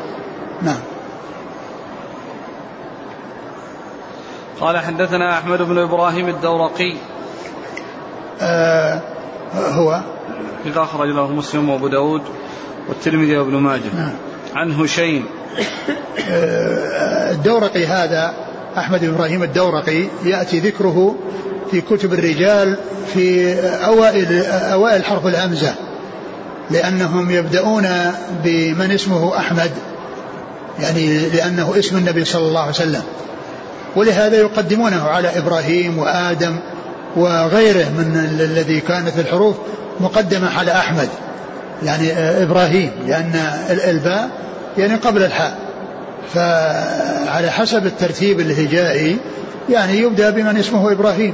نعم. قال حدثنا أحمد بن إبراهيم الدورقي. آه هو. إذا أخرج له مسلم وأبو داود والترمذي وابن ماجه. نعم. عن هشيم. آه الدورقي هذا أحمد بن إبراهيم الدورقي يأتي ذكره في كتب الرجال في أوائل أوائل حرف الهمزة. لأنهم يبدأون بمن اسمه أحمد يعني لأنه اسم النبي صلى الله عليه وسلم. ولهذا يقدمونه على إبراهيم وآدم وغيره من الذي كانت الحروف مقدمة على أحمد يعني إبراهيم لأن الباء يعني قبل الحاء. فعلى حسب الترتيب الهجائي يعني يبدأ بمن اسمه إبراهيم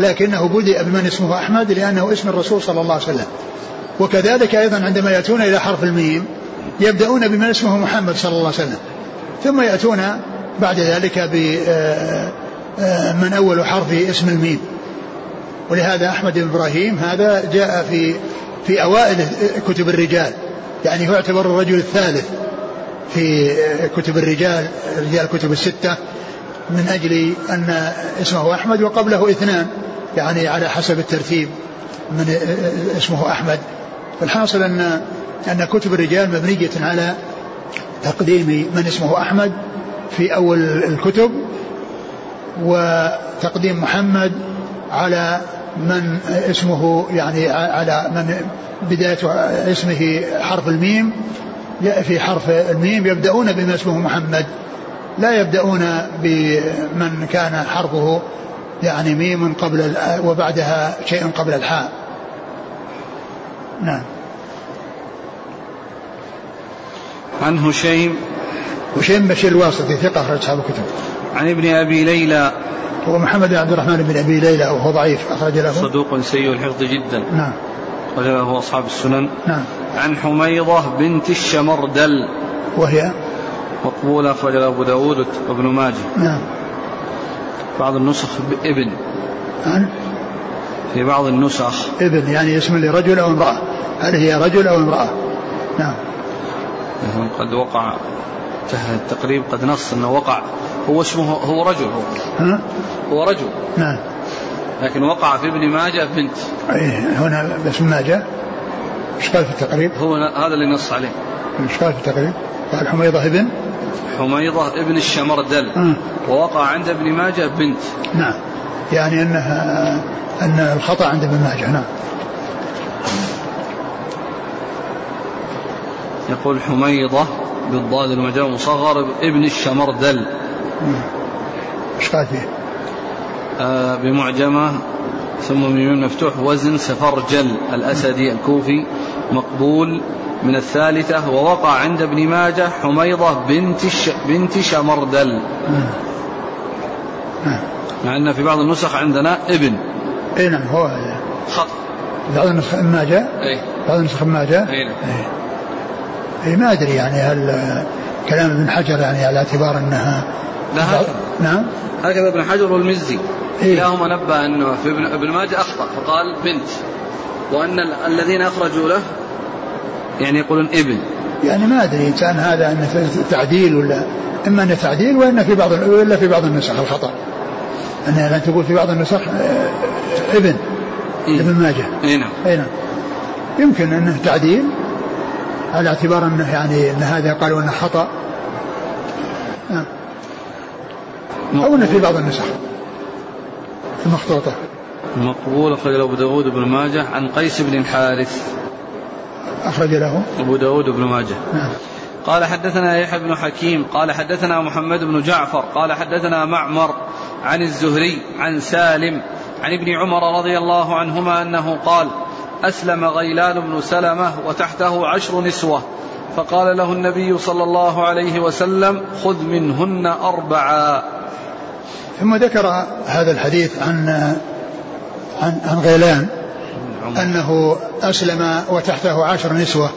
لكنه بدأ بمن اسمه أحمد لأنه اسم الرسول صلى الله عليه وسلم. وكذلك أيضا عندما يأتون إلى حرف الميم يبدأون بمن اسمه محمد صلى الله عليه وسلم. ثم يأتون بعد ذلك بمن آه، آه، أول حرف اسم الميم. ولهذا أحمد بن إبراهيم هذا جاء في في أوائل كتب الرجال. يعني هو يعتبر الرجل الثالث في كتب الرجال رجال الكتب الستة من أجل أن اسمه أحمد وقبله اثنان يعني على حسب الترتيب من اسمه أحمد. فالحاصل أن أن كتب الرجال مبنية على تقديم من اسمه أحمد في أول الكتب وتقديم محمد على من اسمه يعني على من بداية اسمه حرف الميم في حرف الميم يبدأون بما اسمه محمد لا يبدأون بمن كان حرفه يعني ميم قبل وبعدها شيء قبل الحاء. نعم. عن هشيم. هشيم بشير الواسطي ثقة أخرج أصحاب الكتب. عن ابن أبي ليلى. هو محمد بن عبد الرحمن بن أبي ليلى وهو ضعيف أخرج له. صدوق سيء الحفظ جدا. نعم. أخرج له أصحاب السنن. نعم. عن حميضة بنت الشمردل. وهي؟ مقبولة أخرج له أبو داود وابن ماجه. نعم. بعض النسخ ابن عن؟ في بعض النسخ. ابن يعني اسم لرجل أو امرأة. هل هي رجل أو امرأة. نعم. قد وقع التقريب قد نص إنه وقع. هو اسمه هو رجل هو. ها؟ هو رجل. نعم. لكن وقع في ابن ماجه بنت. إيه هنا باسم ماجه. إيش قال في التقريب؟ هو هذا اللي نص عليه. إيش قال في التقريب؟ قال حميضة ابن؟ حميضة ابن الشمردل. آه. ووقع عند ابن ماجه بنت. نعم. يعني إنها أن الخطأ عند ابن ماجه نعم. يقول حميضة بالضاد المجرور مصغر ابن الشمردل. إيش قال فيه؟ آه بمعجمة ثم ميم مفتوح وزن سفرجل الأسدي الكوفي مقبول من الثالثة ووقع عند ابن ماجه حميضة بنت الش... بنت شمردل. مع أن في بعض النسخ عندنا ابن. اي نعم هو هذا خط. بعض النسخ ما جاء؟ اي. بعض النسخ ما جاء؟ اي نعم. اي. إيه، ما أدري يعني هل كلام ابن حجر يعني على اعتبار أنها لا هكذا نعم؟ هكذا ابن حجر والمزي. إيه؟ كلاهما نبه انه في ابن, ابن ماجه أخطأ فقال بنت وأن ال- الذين أخرجوا له يعني يقولون ابن. يعني ما أدري كان هذا انه تعديل ولا إما انه تعديل والا في بعض وإلا في بعض النسخ الخطأ. انها لن تقول في بعض النسخ آه، ابن إيه. ابن ماجه. اي نعم. اي نعم. يمكن أنه تعديل على اعتبار أنه يعني أن هذا قالوا انه خطأ. نعم. أو أنه في بعض النسخ. المخطوطه مقبول أخرج له أبو داود بن ماجه عن قيس بن الحارث. أخرج له. أبو داود بن ماجه. نعم. قال حدثنا يحيى بن حكيم قال حدثنا محمد بن جعفر قال حدثنا معمر عن الزهري عن سالم عن ابن عمر رضي الله عنهما أنه قال أسلم غيلان بن سلمة وتحته عشر نسوة. فقال له النبي صلى الله عليه وسلم خذ منهن أربعا ثم ذكر هذا الحديث عن عن عن غيلان أنه أسلم وتحته عشر نسوة.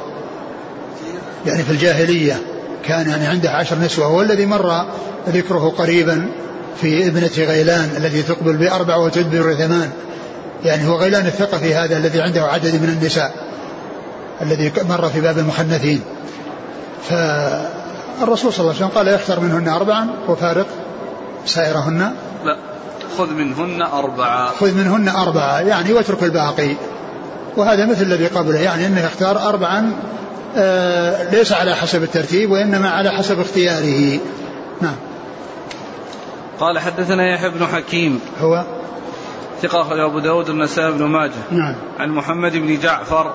يعني في الجاهلية كان يعني عنده عشر نسوة والذي مر ذكره قريبا. في ابنة غيلان التي تقبل بأربع وتدبر ثمان. يعني هو غيلان الثقفي هذا الذي عنده عدد من النساء الذي مر في باب المخنثين. فالرسول صلى الله عليه وسلم قال يختر منهن أربعا وفارق سائرهن. لا خذ منهن أربعا خذ منهن أربعة يعني واترك الباقي. وهذا مثل الذي قبله يعني أنه يختار أربعا آه ليس على حسب الترتيب وإنما على حسب اختياره. نعم. قال حدثنا يحيى بن حكيم. هو ثقة أخرج أبو داود النسائي بن ماجه. نعم. عن محمد بن جعفر.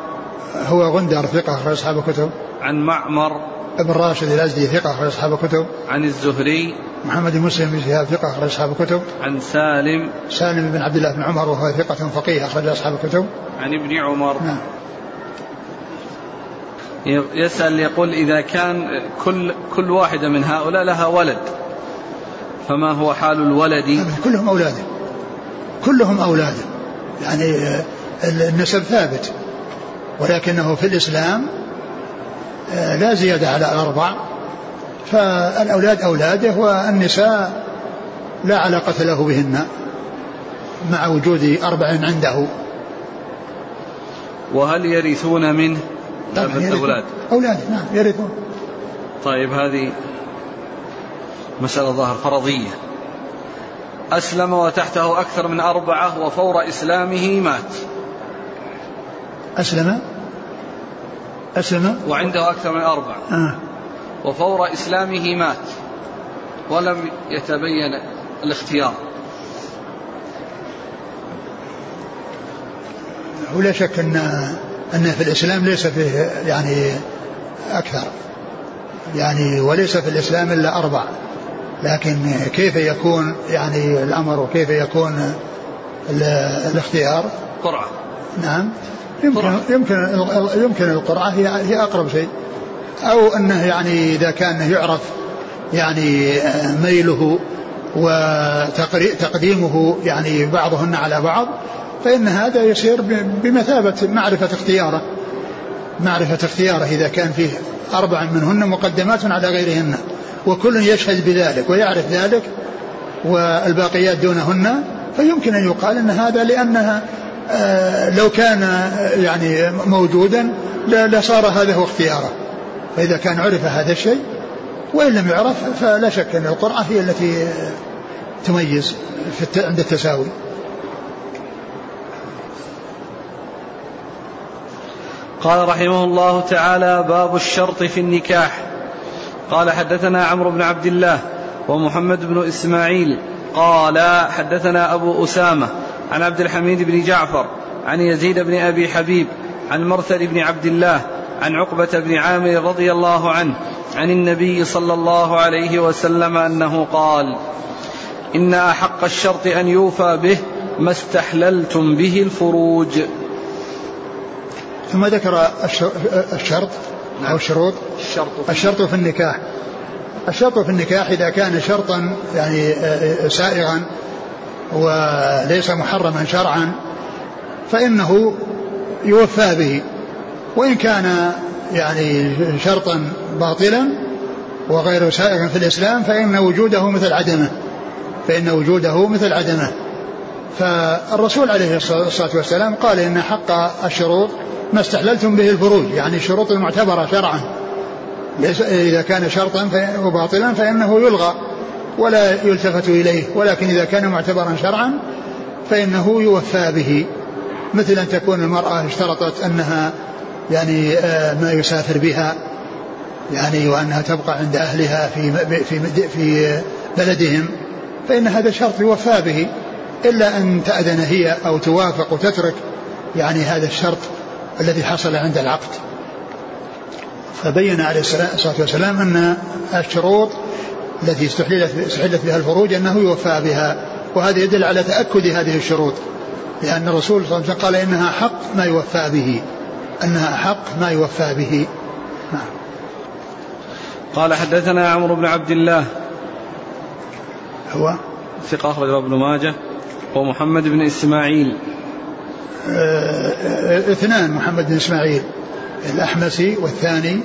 هو غندر ثقة أخرج أصحاب الكتب. عن معمر. ابن راشد الأزدي ثقة أخرج أصحاب الكتب. عن الزهري. محمد بن مسلم بن شهاب ثقة أخرج أصحاب الكتب. عن سالم. سالم بن عبد الله بن عمر وهو ثقة فقيه أخرج أصحاب الكتب. عن ابن عمر. نعم. يسأل يقول إذا كان كل كل واحدة من هؤلاء لها ولد. فما هو حال الولد؟ كلهم أولاده. كلهم أولاده. يعني آه، النسب ثابت. ولكنه في الإسلام آه، لا زيادة على الأربع فالأولاد أولاده والنساء لا علاقة له بهن مع وجود أربع عنده. وهل يرثون منه؟ طبعاً. الأولاد أولاده نعم يرثون. طيب هذه مسألة ظاهر فرضية. أسلم وتحته أكثر من أربعة وفور إسلامه مات. أسلم؟ أسلم؟ وعنده أكثر من أربعة. آه. وفور إسلامه مات. ولم يتبين الاختيار. ولا شك أن أن في الإسلام ليس فيه يعني أكثر. يعني وليس في الإسلام إلا أربع لكن كيف يكون يعني الأمر وكيف يكون ال- الاختيار؟ قرعة. نعم. يمكن قرعة. يمكن يمكن القرعة هي هي أقرب شيء. أو أنه يعني إذا كان يعرف يعني ميله وتقديمه يعني بعضهن على بعض فإن هذا يصير بمثابة معرفة اختياره. معرفة اختياره إذا كان فيه أربع منهن مقدمات على غيرهن. وكل يشهد بذلك ويعرف ذلك والباقيات دونهن فيمكن أن يقال أن هذا لأنها آه، لو كان آه، يعني موجودا لصار هذا هو اختياره. فإذا كان عرف هذا الشيء وإن لم يعرف فلا شك أن القرعة هي التي آه، تميز عند التساوي. قال رحمه الله تعالى باب الشرط في النكاح. قال حدثنا عمرو بن عبد الله ومحمد بن إسماعيل قال حدثنا أبو أسامة عن عبد الحميد بن جعفر عن يزيد بن أبي حبيب عن مرثد بن عبد الله عن عقبة بن عامر رضي الله عنه عن النبي صلى الله عليه وسلم أنه قال إن أحق الشرط أن يوفى به ما استحللتم به الفروج. ثم ذكر الشرط أو الشروط الشرط الشرط في النكاح. الشرط في النكاح إذا كان شرطا يعني آه، سائغا وليس محرما شرعا فإنه يوفى به. وإن كان يعني شرطا باطلا وغير سائغ في الإسلام فإن وجوده مثل عدمه. فإن وجوده مثل عدمه. فالرسول عليه الصلاة والسلام قال إن حق الشروط ما استحللتم به الفروج يعني الشروط المعتبرة شرعا. إذا كان شرطا وباطلا فإنه يلغى ولا يلتفت إليه ولكن إذا كان معتبرا شرعا فإنه يوفى به. مثل أن تكون المرأة اشترطت أنها يعني آه، ما يسافر بها يعني وأنها تبقى عند أهلها في في في بلدهم فإن هذا شرط يوفى به. إلا أن تأذن هي أو توافق وتترك يعني هذا الشرط الذي حصل عند العقد. فبين عليه الصلاة والسلام أن الشروط التي استحللت استحلت بها الفروج أنه يوفى بها وهذا يدل على تأكد هذه الشروط لأن الرسول صلى الله عليه وسلم قال إنها حق ما يوفى به أنها أحق ما يوفى به. نعم. قال حدثنا عمرو بن عبد الله هو؟ ثقة أخرجه ابن ماجه. ومحمد بن إسماعيل. آه اثنان محمد بن إسماعيل الأحمسي والثاني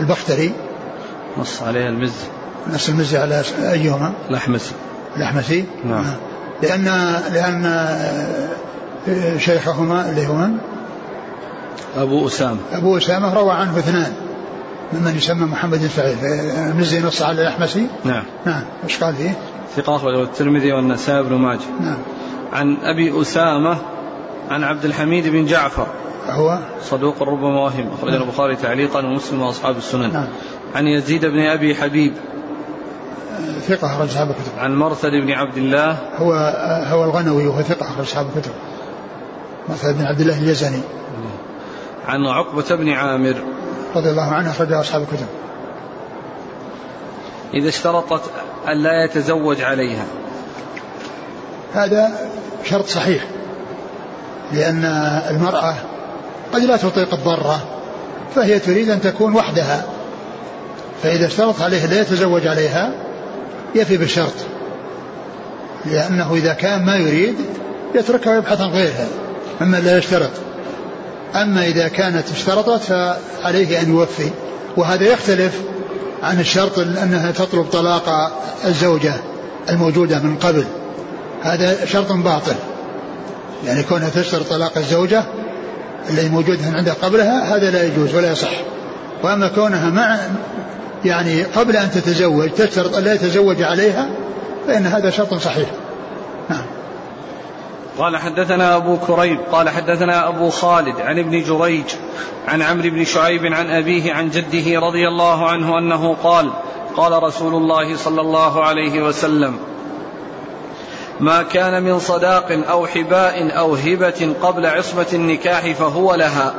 البختري. نص عليها المزي. نص المزي على أيهما؟ الأحمسي. الأحمسي؟ نعم. لأن لأن آه، شيخهما اللي هو؟ أبو أسامة. أبو أسامة روى عنه اثنان ممن يسمى محمد بن سعيد المزي نص على الأحمسي؟ نعم. نعم. إيش قال فيه؟ ثقة أخرجه الترمذي والنسائي بن ماجه. نعم. عن أبي أسامة عن عبد الحميد بن جعفر. هو؟ صدوق ربما وهم. أخرجه نعم. البخاري تعليقا ومسلم وأصحاب السنن. نعم. عن يزيد بن أبي حبيب. ثقة أخرج أصحاب الكتب. عن مرثد بن عبد الله. هو هو الغنوي وهو ثقة أخرج أصحاب الكتب. مرثد بن عبد الله اليزني. عن عقبة بن عامر. رضي الله عنه أخرجه أصحاب الكتب. إذا اشترطت أن لا يتزوج عليها. هذا شرط صحيح لأن المرأة قد لا تطيق الضرة فهي تريد أن تكون وحدها فإذا اشترط عليه لا يتزوج عليها يفي بالشرط لأنه إذا كان ما يريد يتركها ويبحث عن غيرها أما لا يشترط. أما إذا كانت اشترطت فعليه أن يوفي وهذا يختلف عن الشرط أنها تطلب طلاق الزوجة الموجودة من قبل. هذا شرط باطل. يعني كونها تشترط طلاق الزوجة اللي موجودة عندها قبلها هذا لا يجوز ولا يصح. وأما كونها مع يعني قبل أن تتزوج تشترط أن لا يتزوج عليها فإن هذا شرط صحيح. نعم. قال حدثنا أبو كريب قال حدثنا أبو خالد عن ابن جريج عن عمرو بن شعيب عن أبيه عن جده رضي الله عنه أنه قال قال رسول الله صلى الله عليه وسلم ما كان من صداق أو حباء أو هبة قبل عصمة النكاح فهو لها.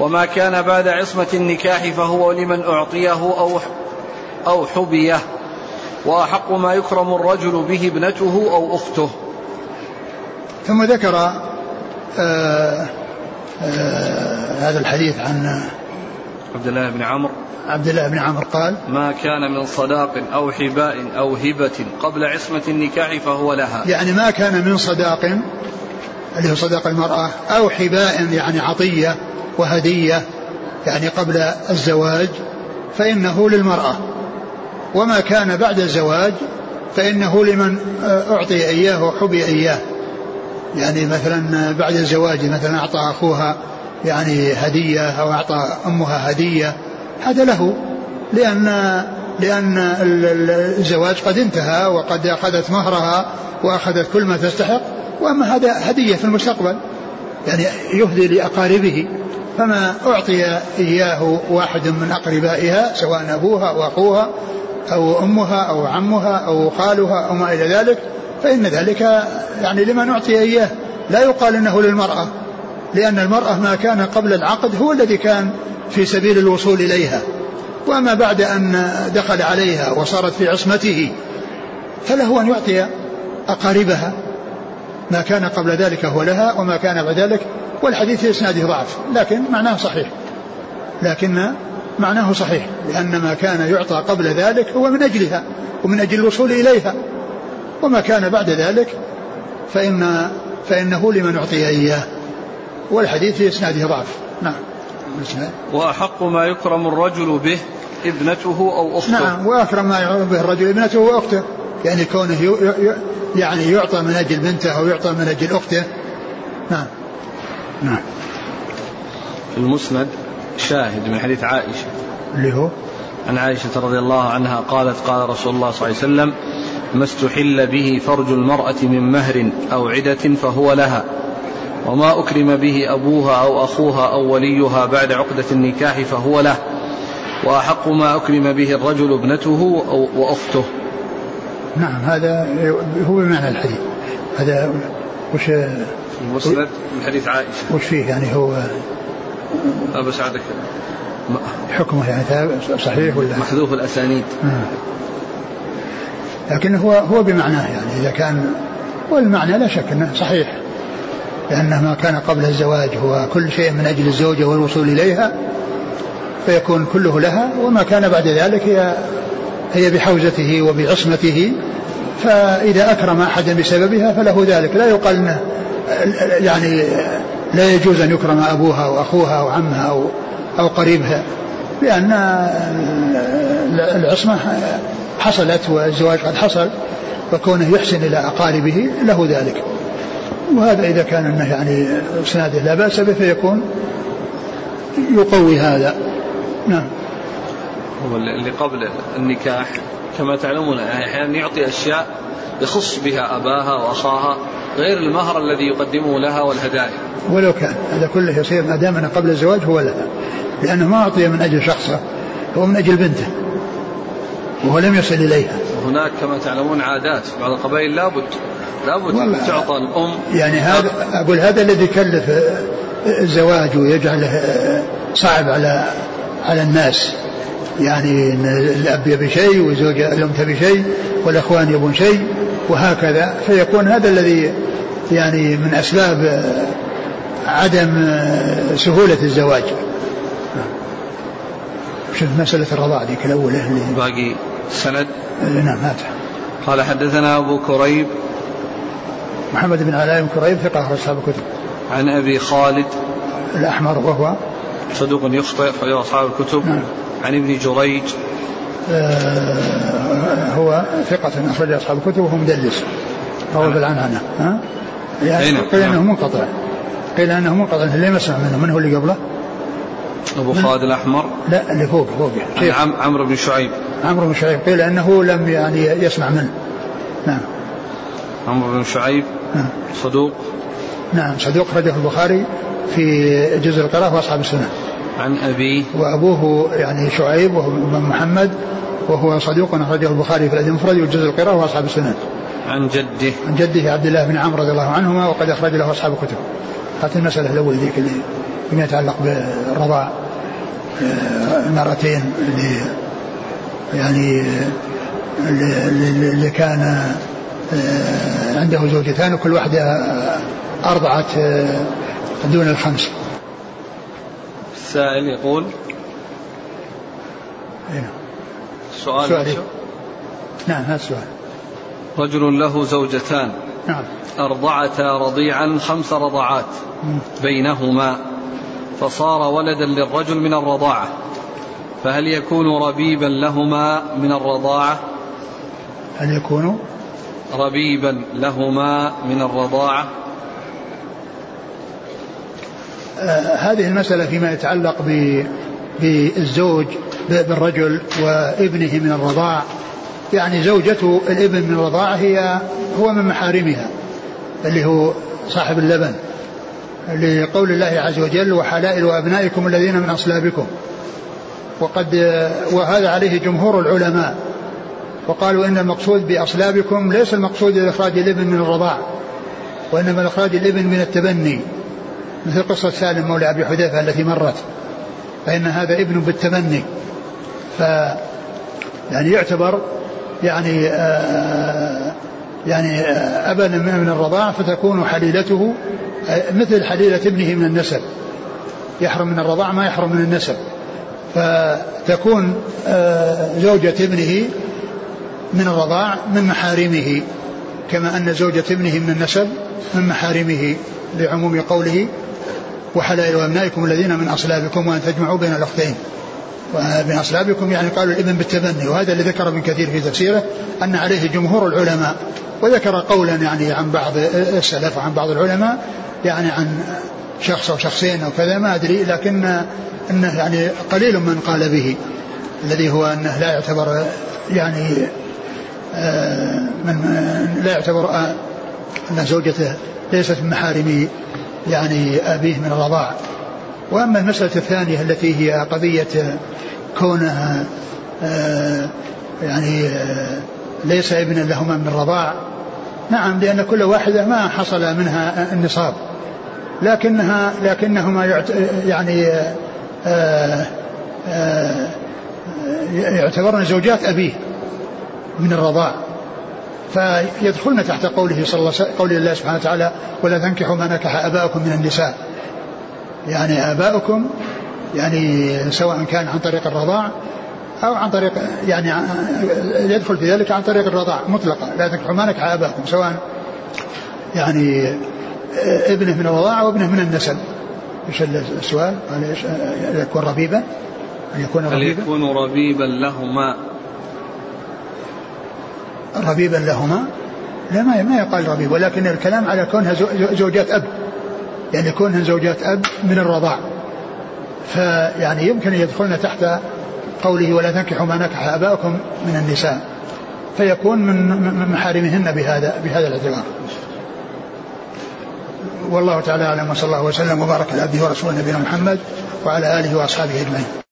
وما كان بعد عصمة النكاح فهو لمن أعطيه أو أو حبيه. وأحق ما يكرم الرجل به ابنته أو أخته. ثم ذكر آآ آآ هذا الحديث عن عبد الله بن عمرو. عبد الله بن عمرو قال ما كان من صداق أو حباء أو هبة قبل عصمة النكاح فهو لها. يعني ما كان من صداق اللي هو صداق المرأة أو حباء يعني عطية وهدية يعني قبل الزواج فإنه للمرأة. وما كان بعد الزواج فإنه لمن أعطي إياه وحبي إياه. يعني مثلا بعد الزواج مثلا أعطى أخوها يعني هدية أو أعطى أمها هدية هذا له لأن لأن الزواج قد انتهى وقد أخذت مهرها وأخذت كل ما تستحق وأما هذا هدية في المستقبل يعني يهدي لأقاربه. فما أعطي إياه واحد من أقربائها سواء أبوها أو أخوها أو أمها أو عمها أو خالها أو ما إلى ذلك فإن ذلك يعني لمن أعطي إياه لا يقال إنه للمرأة. لأن المرأة ما كان قبل العقد هو الذي كان في سبيل الوصول إليها. وأما بعد أن دخل عليها وصارت في عصمته فله أن يعطي أقاربها. ما كان قبل ذلك هو لها وما كان بعد ذلك والحديث في إسناده ضعف لكن معناه صحيح. لكن معناه صحيح لأن ما كان يعطى قبل ذلك هو من أجلها ومن أجل الوصول إليها. وما كان بعد ذلك فإن فإنه لمن أعطي إياه. والحديث في إسناده ضعف. نعم. وأحق ما يكرم الرجل به ابنته أو أخته. نعم وأكرم ما يعرف به الرجل ابنته وأخته يعني كونه يعني يعطى من أجل بنته أو يعطى من أجل أخته. نعم. نعم. في المسند شاهد من حديث عائشة. اللي هو؟ عن عائشة رضي الله عنها قالت قال رسول الله صلى الله عليه وسلم ما استحل به فرج المرأة من مهر أو عدة فهو لها. وما أكرم به أبوها أو أخوها أو وليها بعد عقدة النكاح فهو له. وأحق ما أكرم به الرجل ابنته أو وأخته. نعم هذا هو بمعنى الحديث. هذا وش المسند من حديث عائشة. وش فيه يعني هو؟ أبا سعدك. حكمه يعني صحيح ولا؟ محذوف الأسانيد. آه. لكن هو هو بمعناه يعني إذا كان والمعنى لا شك أنه صحيح. لأن ما كان قبل الزواج هو كل شيء من أجل الزوجة والوصول إليها فيكون كله لها وما كان بعد ذلك هي هي بحوزته وبعصمته فإذا أكرم أحدا بسببها فله ذلك. لا يقال أنه يعني لا يجوز أن يكرم أبوها أو أخوها أو عمها أو أو قريبها لأن العصمة حصلت والزواج قد حصل فكونه يحسن إلى أقاربه له ذلك. وهذا إذا كان أنه يعني إسناده لا بأس به فيكون يقوي هذا. نعم. هو اللي قبل النكاح كما تعلمون أحيانا يعطي أشياء يخص بها أباها وأخاها غير المهر الذي يقدمه لها والهدايا. ولو كان هذا كله يصير ما دام قبل الزواج هو لها لأنه ما أعطي من أجل شخصه هو من أجل بنته وهو لم يصل إليها. هناك كما تعلمون عادات. بعض القبائل لابد لابد أن تعطى الأم يعني هذا أقول هذا الذي يكلف الزواج ويجعله صعب على على الناس. يعني إن الأب يبي شيء والزوجه الأم تبي شيء والأخوان يبون شيء وهكذا. فيكون هذا الذي يعني من أسباب عدم سهولة الزواج. شوف مسألة الرضاعه ذيك الأولى اللي باقي سند نعم هات قال حدثنا أبو كريب محمد بن علاء بن كريب ثقة أصحاب الكتب. عن أبي خالد الأحمر وهو صدوق يخطئ أخرجه أصحاب الكتب. نعم. عن ابن جريج آه هو ثقة أخرج أصحاب الكتب وهو مدلس روى نعم. بالعنعنة ها؟ يعني نعم. قيل أنه منقطع قيل أنه منقطع لم يسمع منه من هو اللي قبله؟ أبو خالد الأحمر لا اللي فوق فوق عم عمرو بن شعيب عمرو بن شعيب قيل أنه لم يعني يسمع منه. نعم. عمرو بن شعيب نعم. صدوق. نعم صدوق أخرجه البخاري في جزء القراءة وأصحاب السنة. عن أبيه. وأبوه يعني شعيب وهو محمد وهو صدوق أخرجه البخاري في الأدب المفرد وجزء القراءة وأصحاب السنن. عن جده. عن جده عبد الله بن عمرو رضي الله عنهما وقد أخرج له أصحاب الكتب. هذه المسألة الأولى ذيك اللي فيما يتعلق بالرضاع آه، المرتين اللي يعني اللي, كان آه، عنده زوجتان وكل واحدة أرضعت آه، دون الخمس. السائل يقول نعم السؤال سؤال نعم هذا السؤال. رجل له زوجتان. نعم. أرضعتا رضيعا خمس رضعات بينهما فصار ولدا للرجل من الرضاعة. فهل يكون ربيبا لهما من الرضاعة؟ هل يكون؟ ربيبا لهما من الرضاعة. آه هذه المسألة فيما يتعلق بالزوج بالرجل وابنه من الرضاع. يعني زوجته الابن من الرضاعة هي هو من محارمها اللي هو صاحب اللبن. لقول الله عز وجل وحلائل أبنائكم الذين من أصلابكم. وقد وهذا عليه جمهور العلماء وقالوا إن المقصود بأصلابكم ليس المقصود إخراج الإبن من الرضاع وإنما إخراج الإبن من التبني مثل قصة سالم مولى أبي حذيفة التي مرت فإن هذا إبن بالتبني ف يعني يعتبر يعني آه يعني أبا من الرضاع فتكون حليلته مثل حليلة ابنه من النسب يحرم من الرضاع ما يحرم من النسب. فتكون زوجة ابنه من الرضاع من محارمه كما أن زوجة ابنه من النسب من محارمه لعموم قوله وحلائل أبنائكم الذين من أصلابكم وأن تجمعوا بين الأختين. ومن أصلابكم يعني قالوا الابن بالتبني وهذا اللي ذكر ابن كثير في تفسيره أن عليه جمهور العلماء وذكر قولا يعني عن بعض السلف وعن بعض العلماء يعني عن شخص أو شخصين أو كذا ما أدري لكن أنه يعني قليل من قال به الذي هو أنه لا يعتبر يعني آه، من لا يعتبر أن زوجته ليست من محارم يعني أبيه من الرضاع. وأما المسألة الثانية التي هي قضية كونها آه، يعني آه، ليس ابنا لهما من الرضاع نعم لأن كل واحدة ما حصل منها النصاب. لكنها لكنهما يعني آه، يعتبرن زوجات أبيه من الرضاع. فيدخلن تحت قوله صلى الله قول الله سبحانه وتعالى ولا تنكحوا ما نكح آباؤكم من النساء. يعني آباؤكم يعني سواء كان عن طريق الرضاع أو عن طريق يعني يدخل في ذلك عن طريق الرضاع مطلقا لا تنكحوا ما نكح آباؤكم. سواء يعني ابنه من الرضاعه وابنه من النسب إيش السؤال؟ قال إيش يكون ربيبا؟ ان يكون ربيبا؟ يكون ربيبا لهما؟ ربيبا لهما؟ لا ما ما يقال ربيب ولكن الكلام على كونها زوجات أب. يعني كونها زوجات أب من الرضاع. فيعني يمكن يدخلن تحت قوله ولا تنكحوا ما نكح آباؤكم من النساء. فيكون من محارمهن بهذا بهذا الاعتبار. والله تعالى أعلم وصلى الله وسلم وبارك على عبده ورسوله نبينا محمد وعلى آله وأصحابه أجمعين.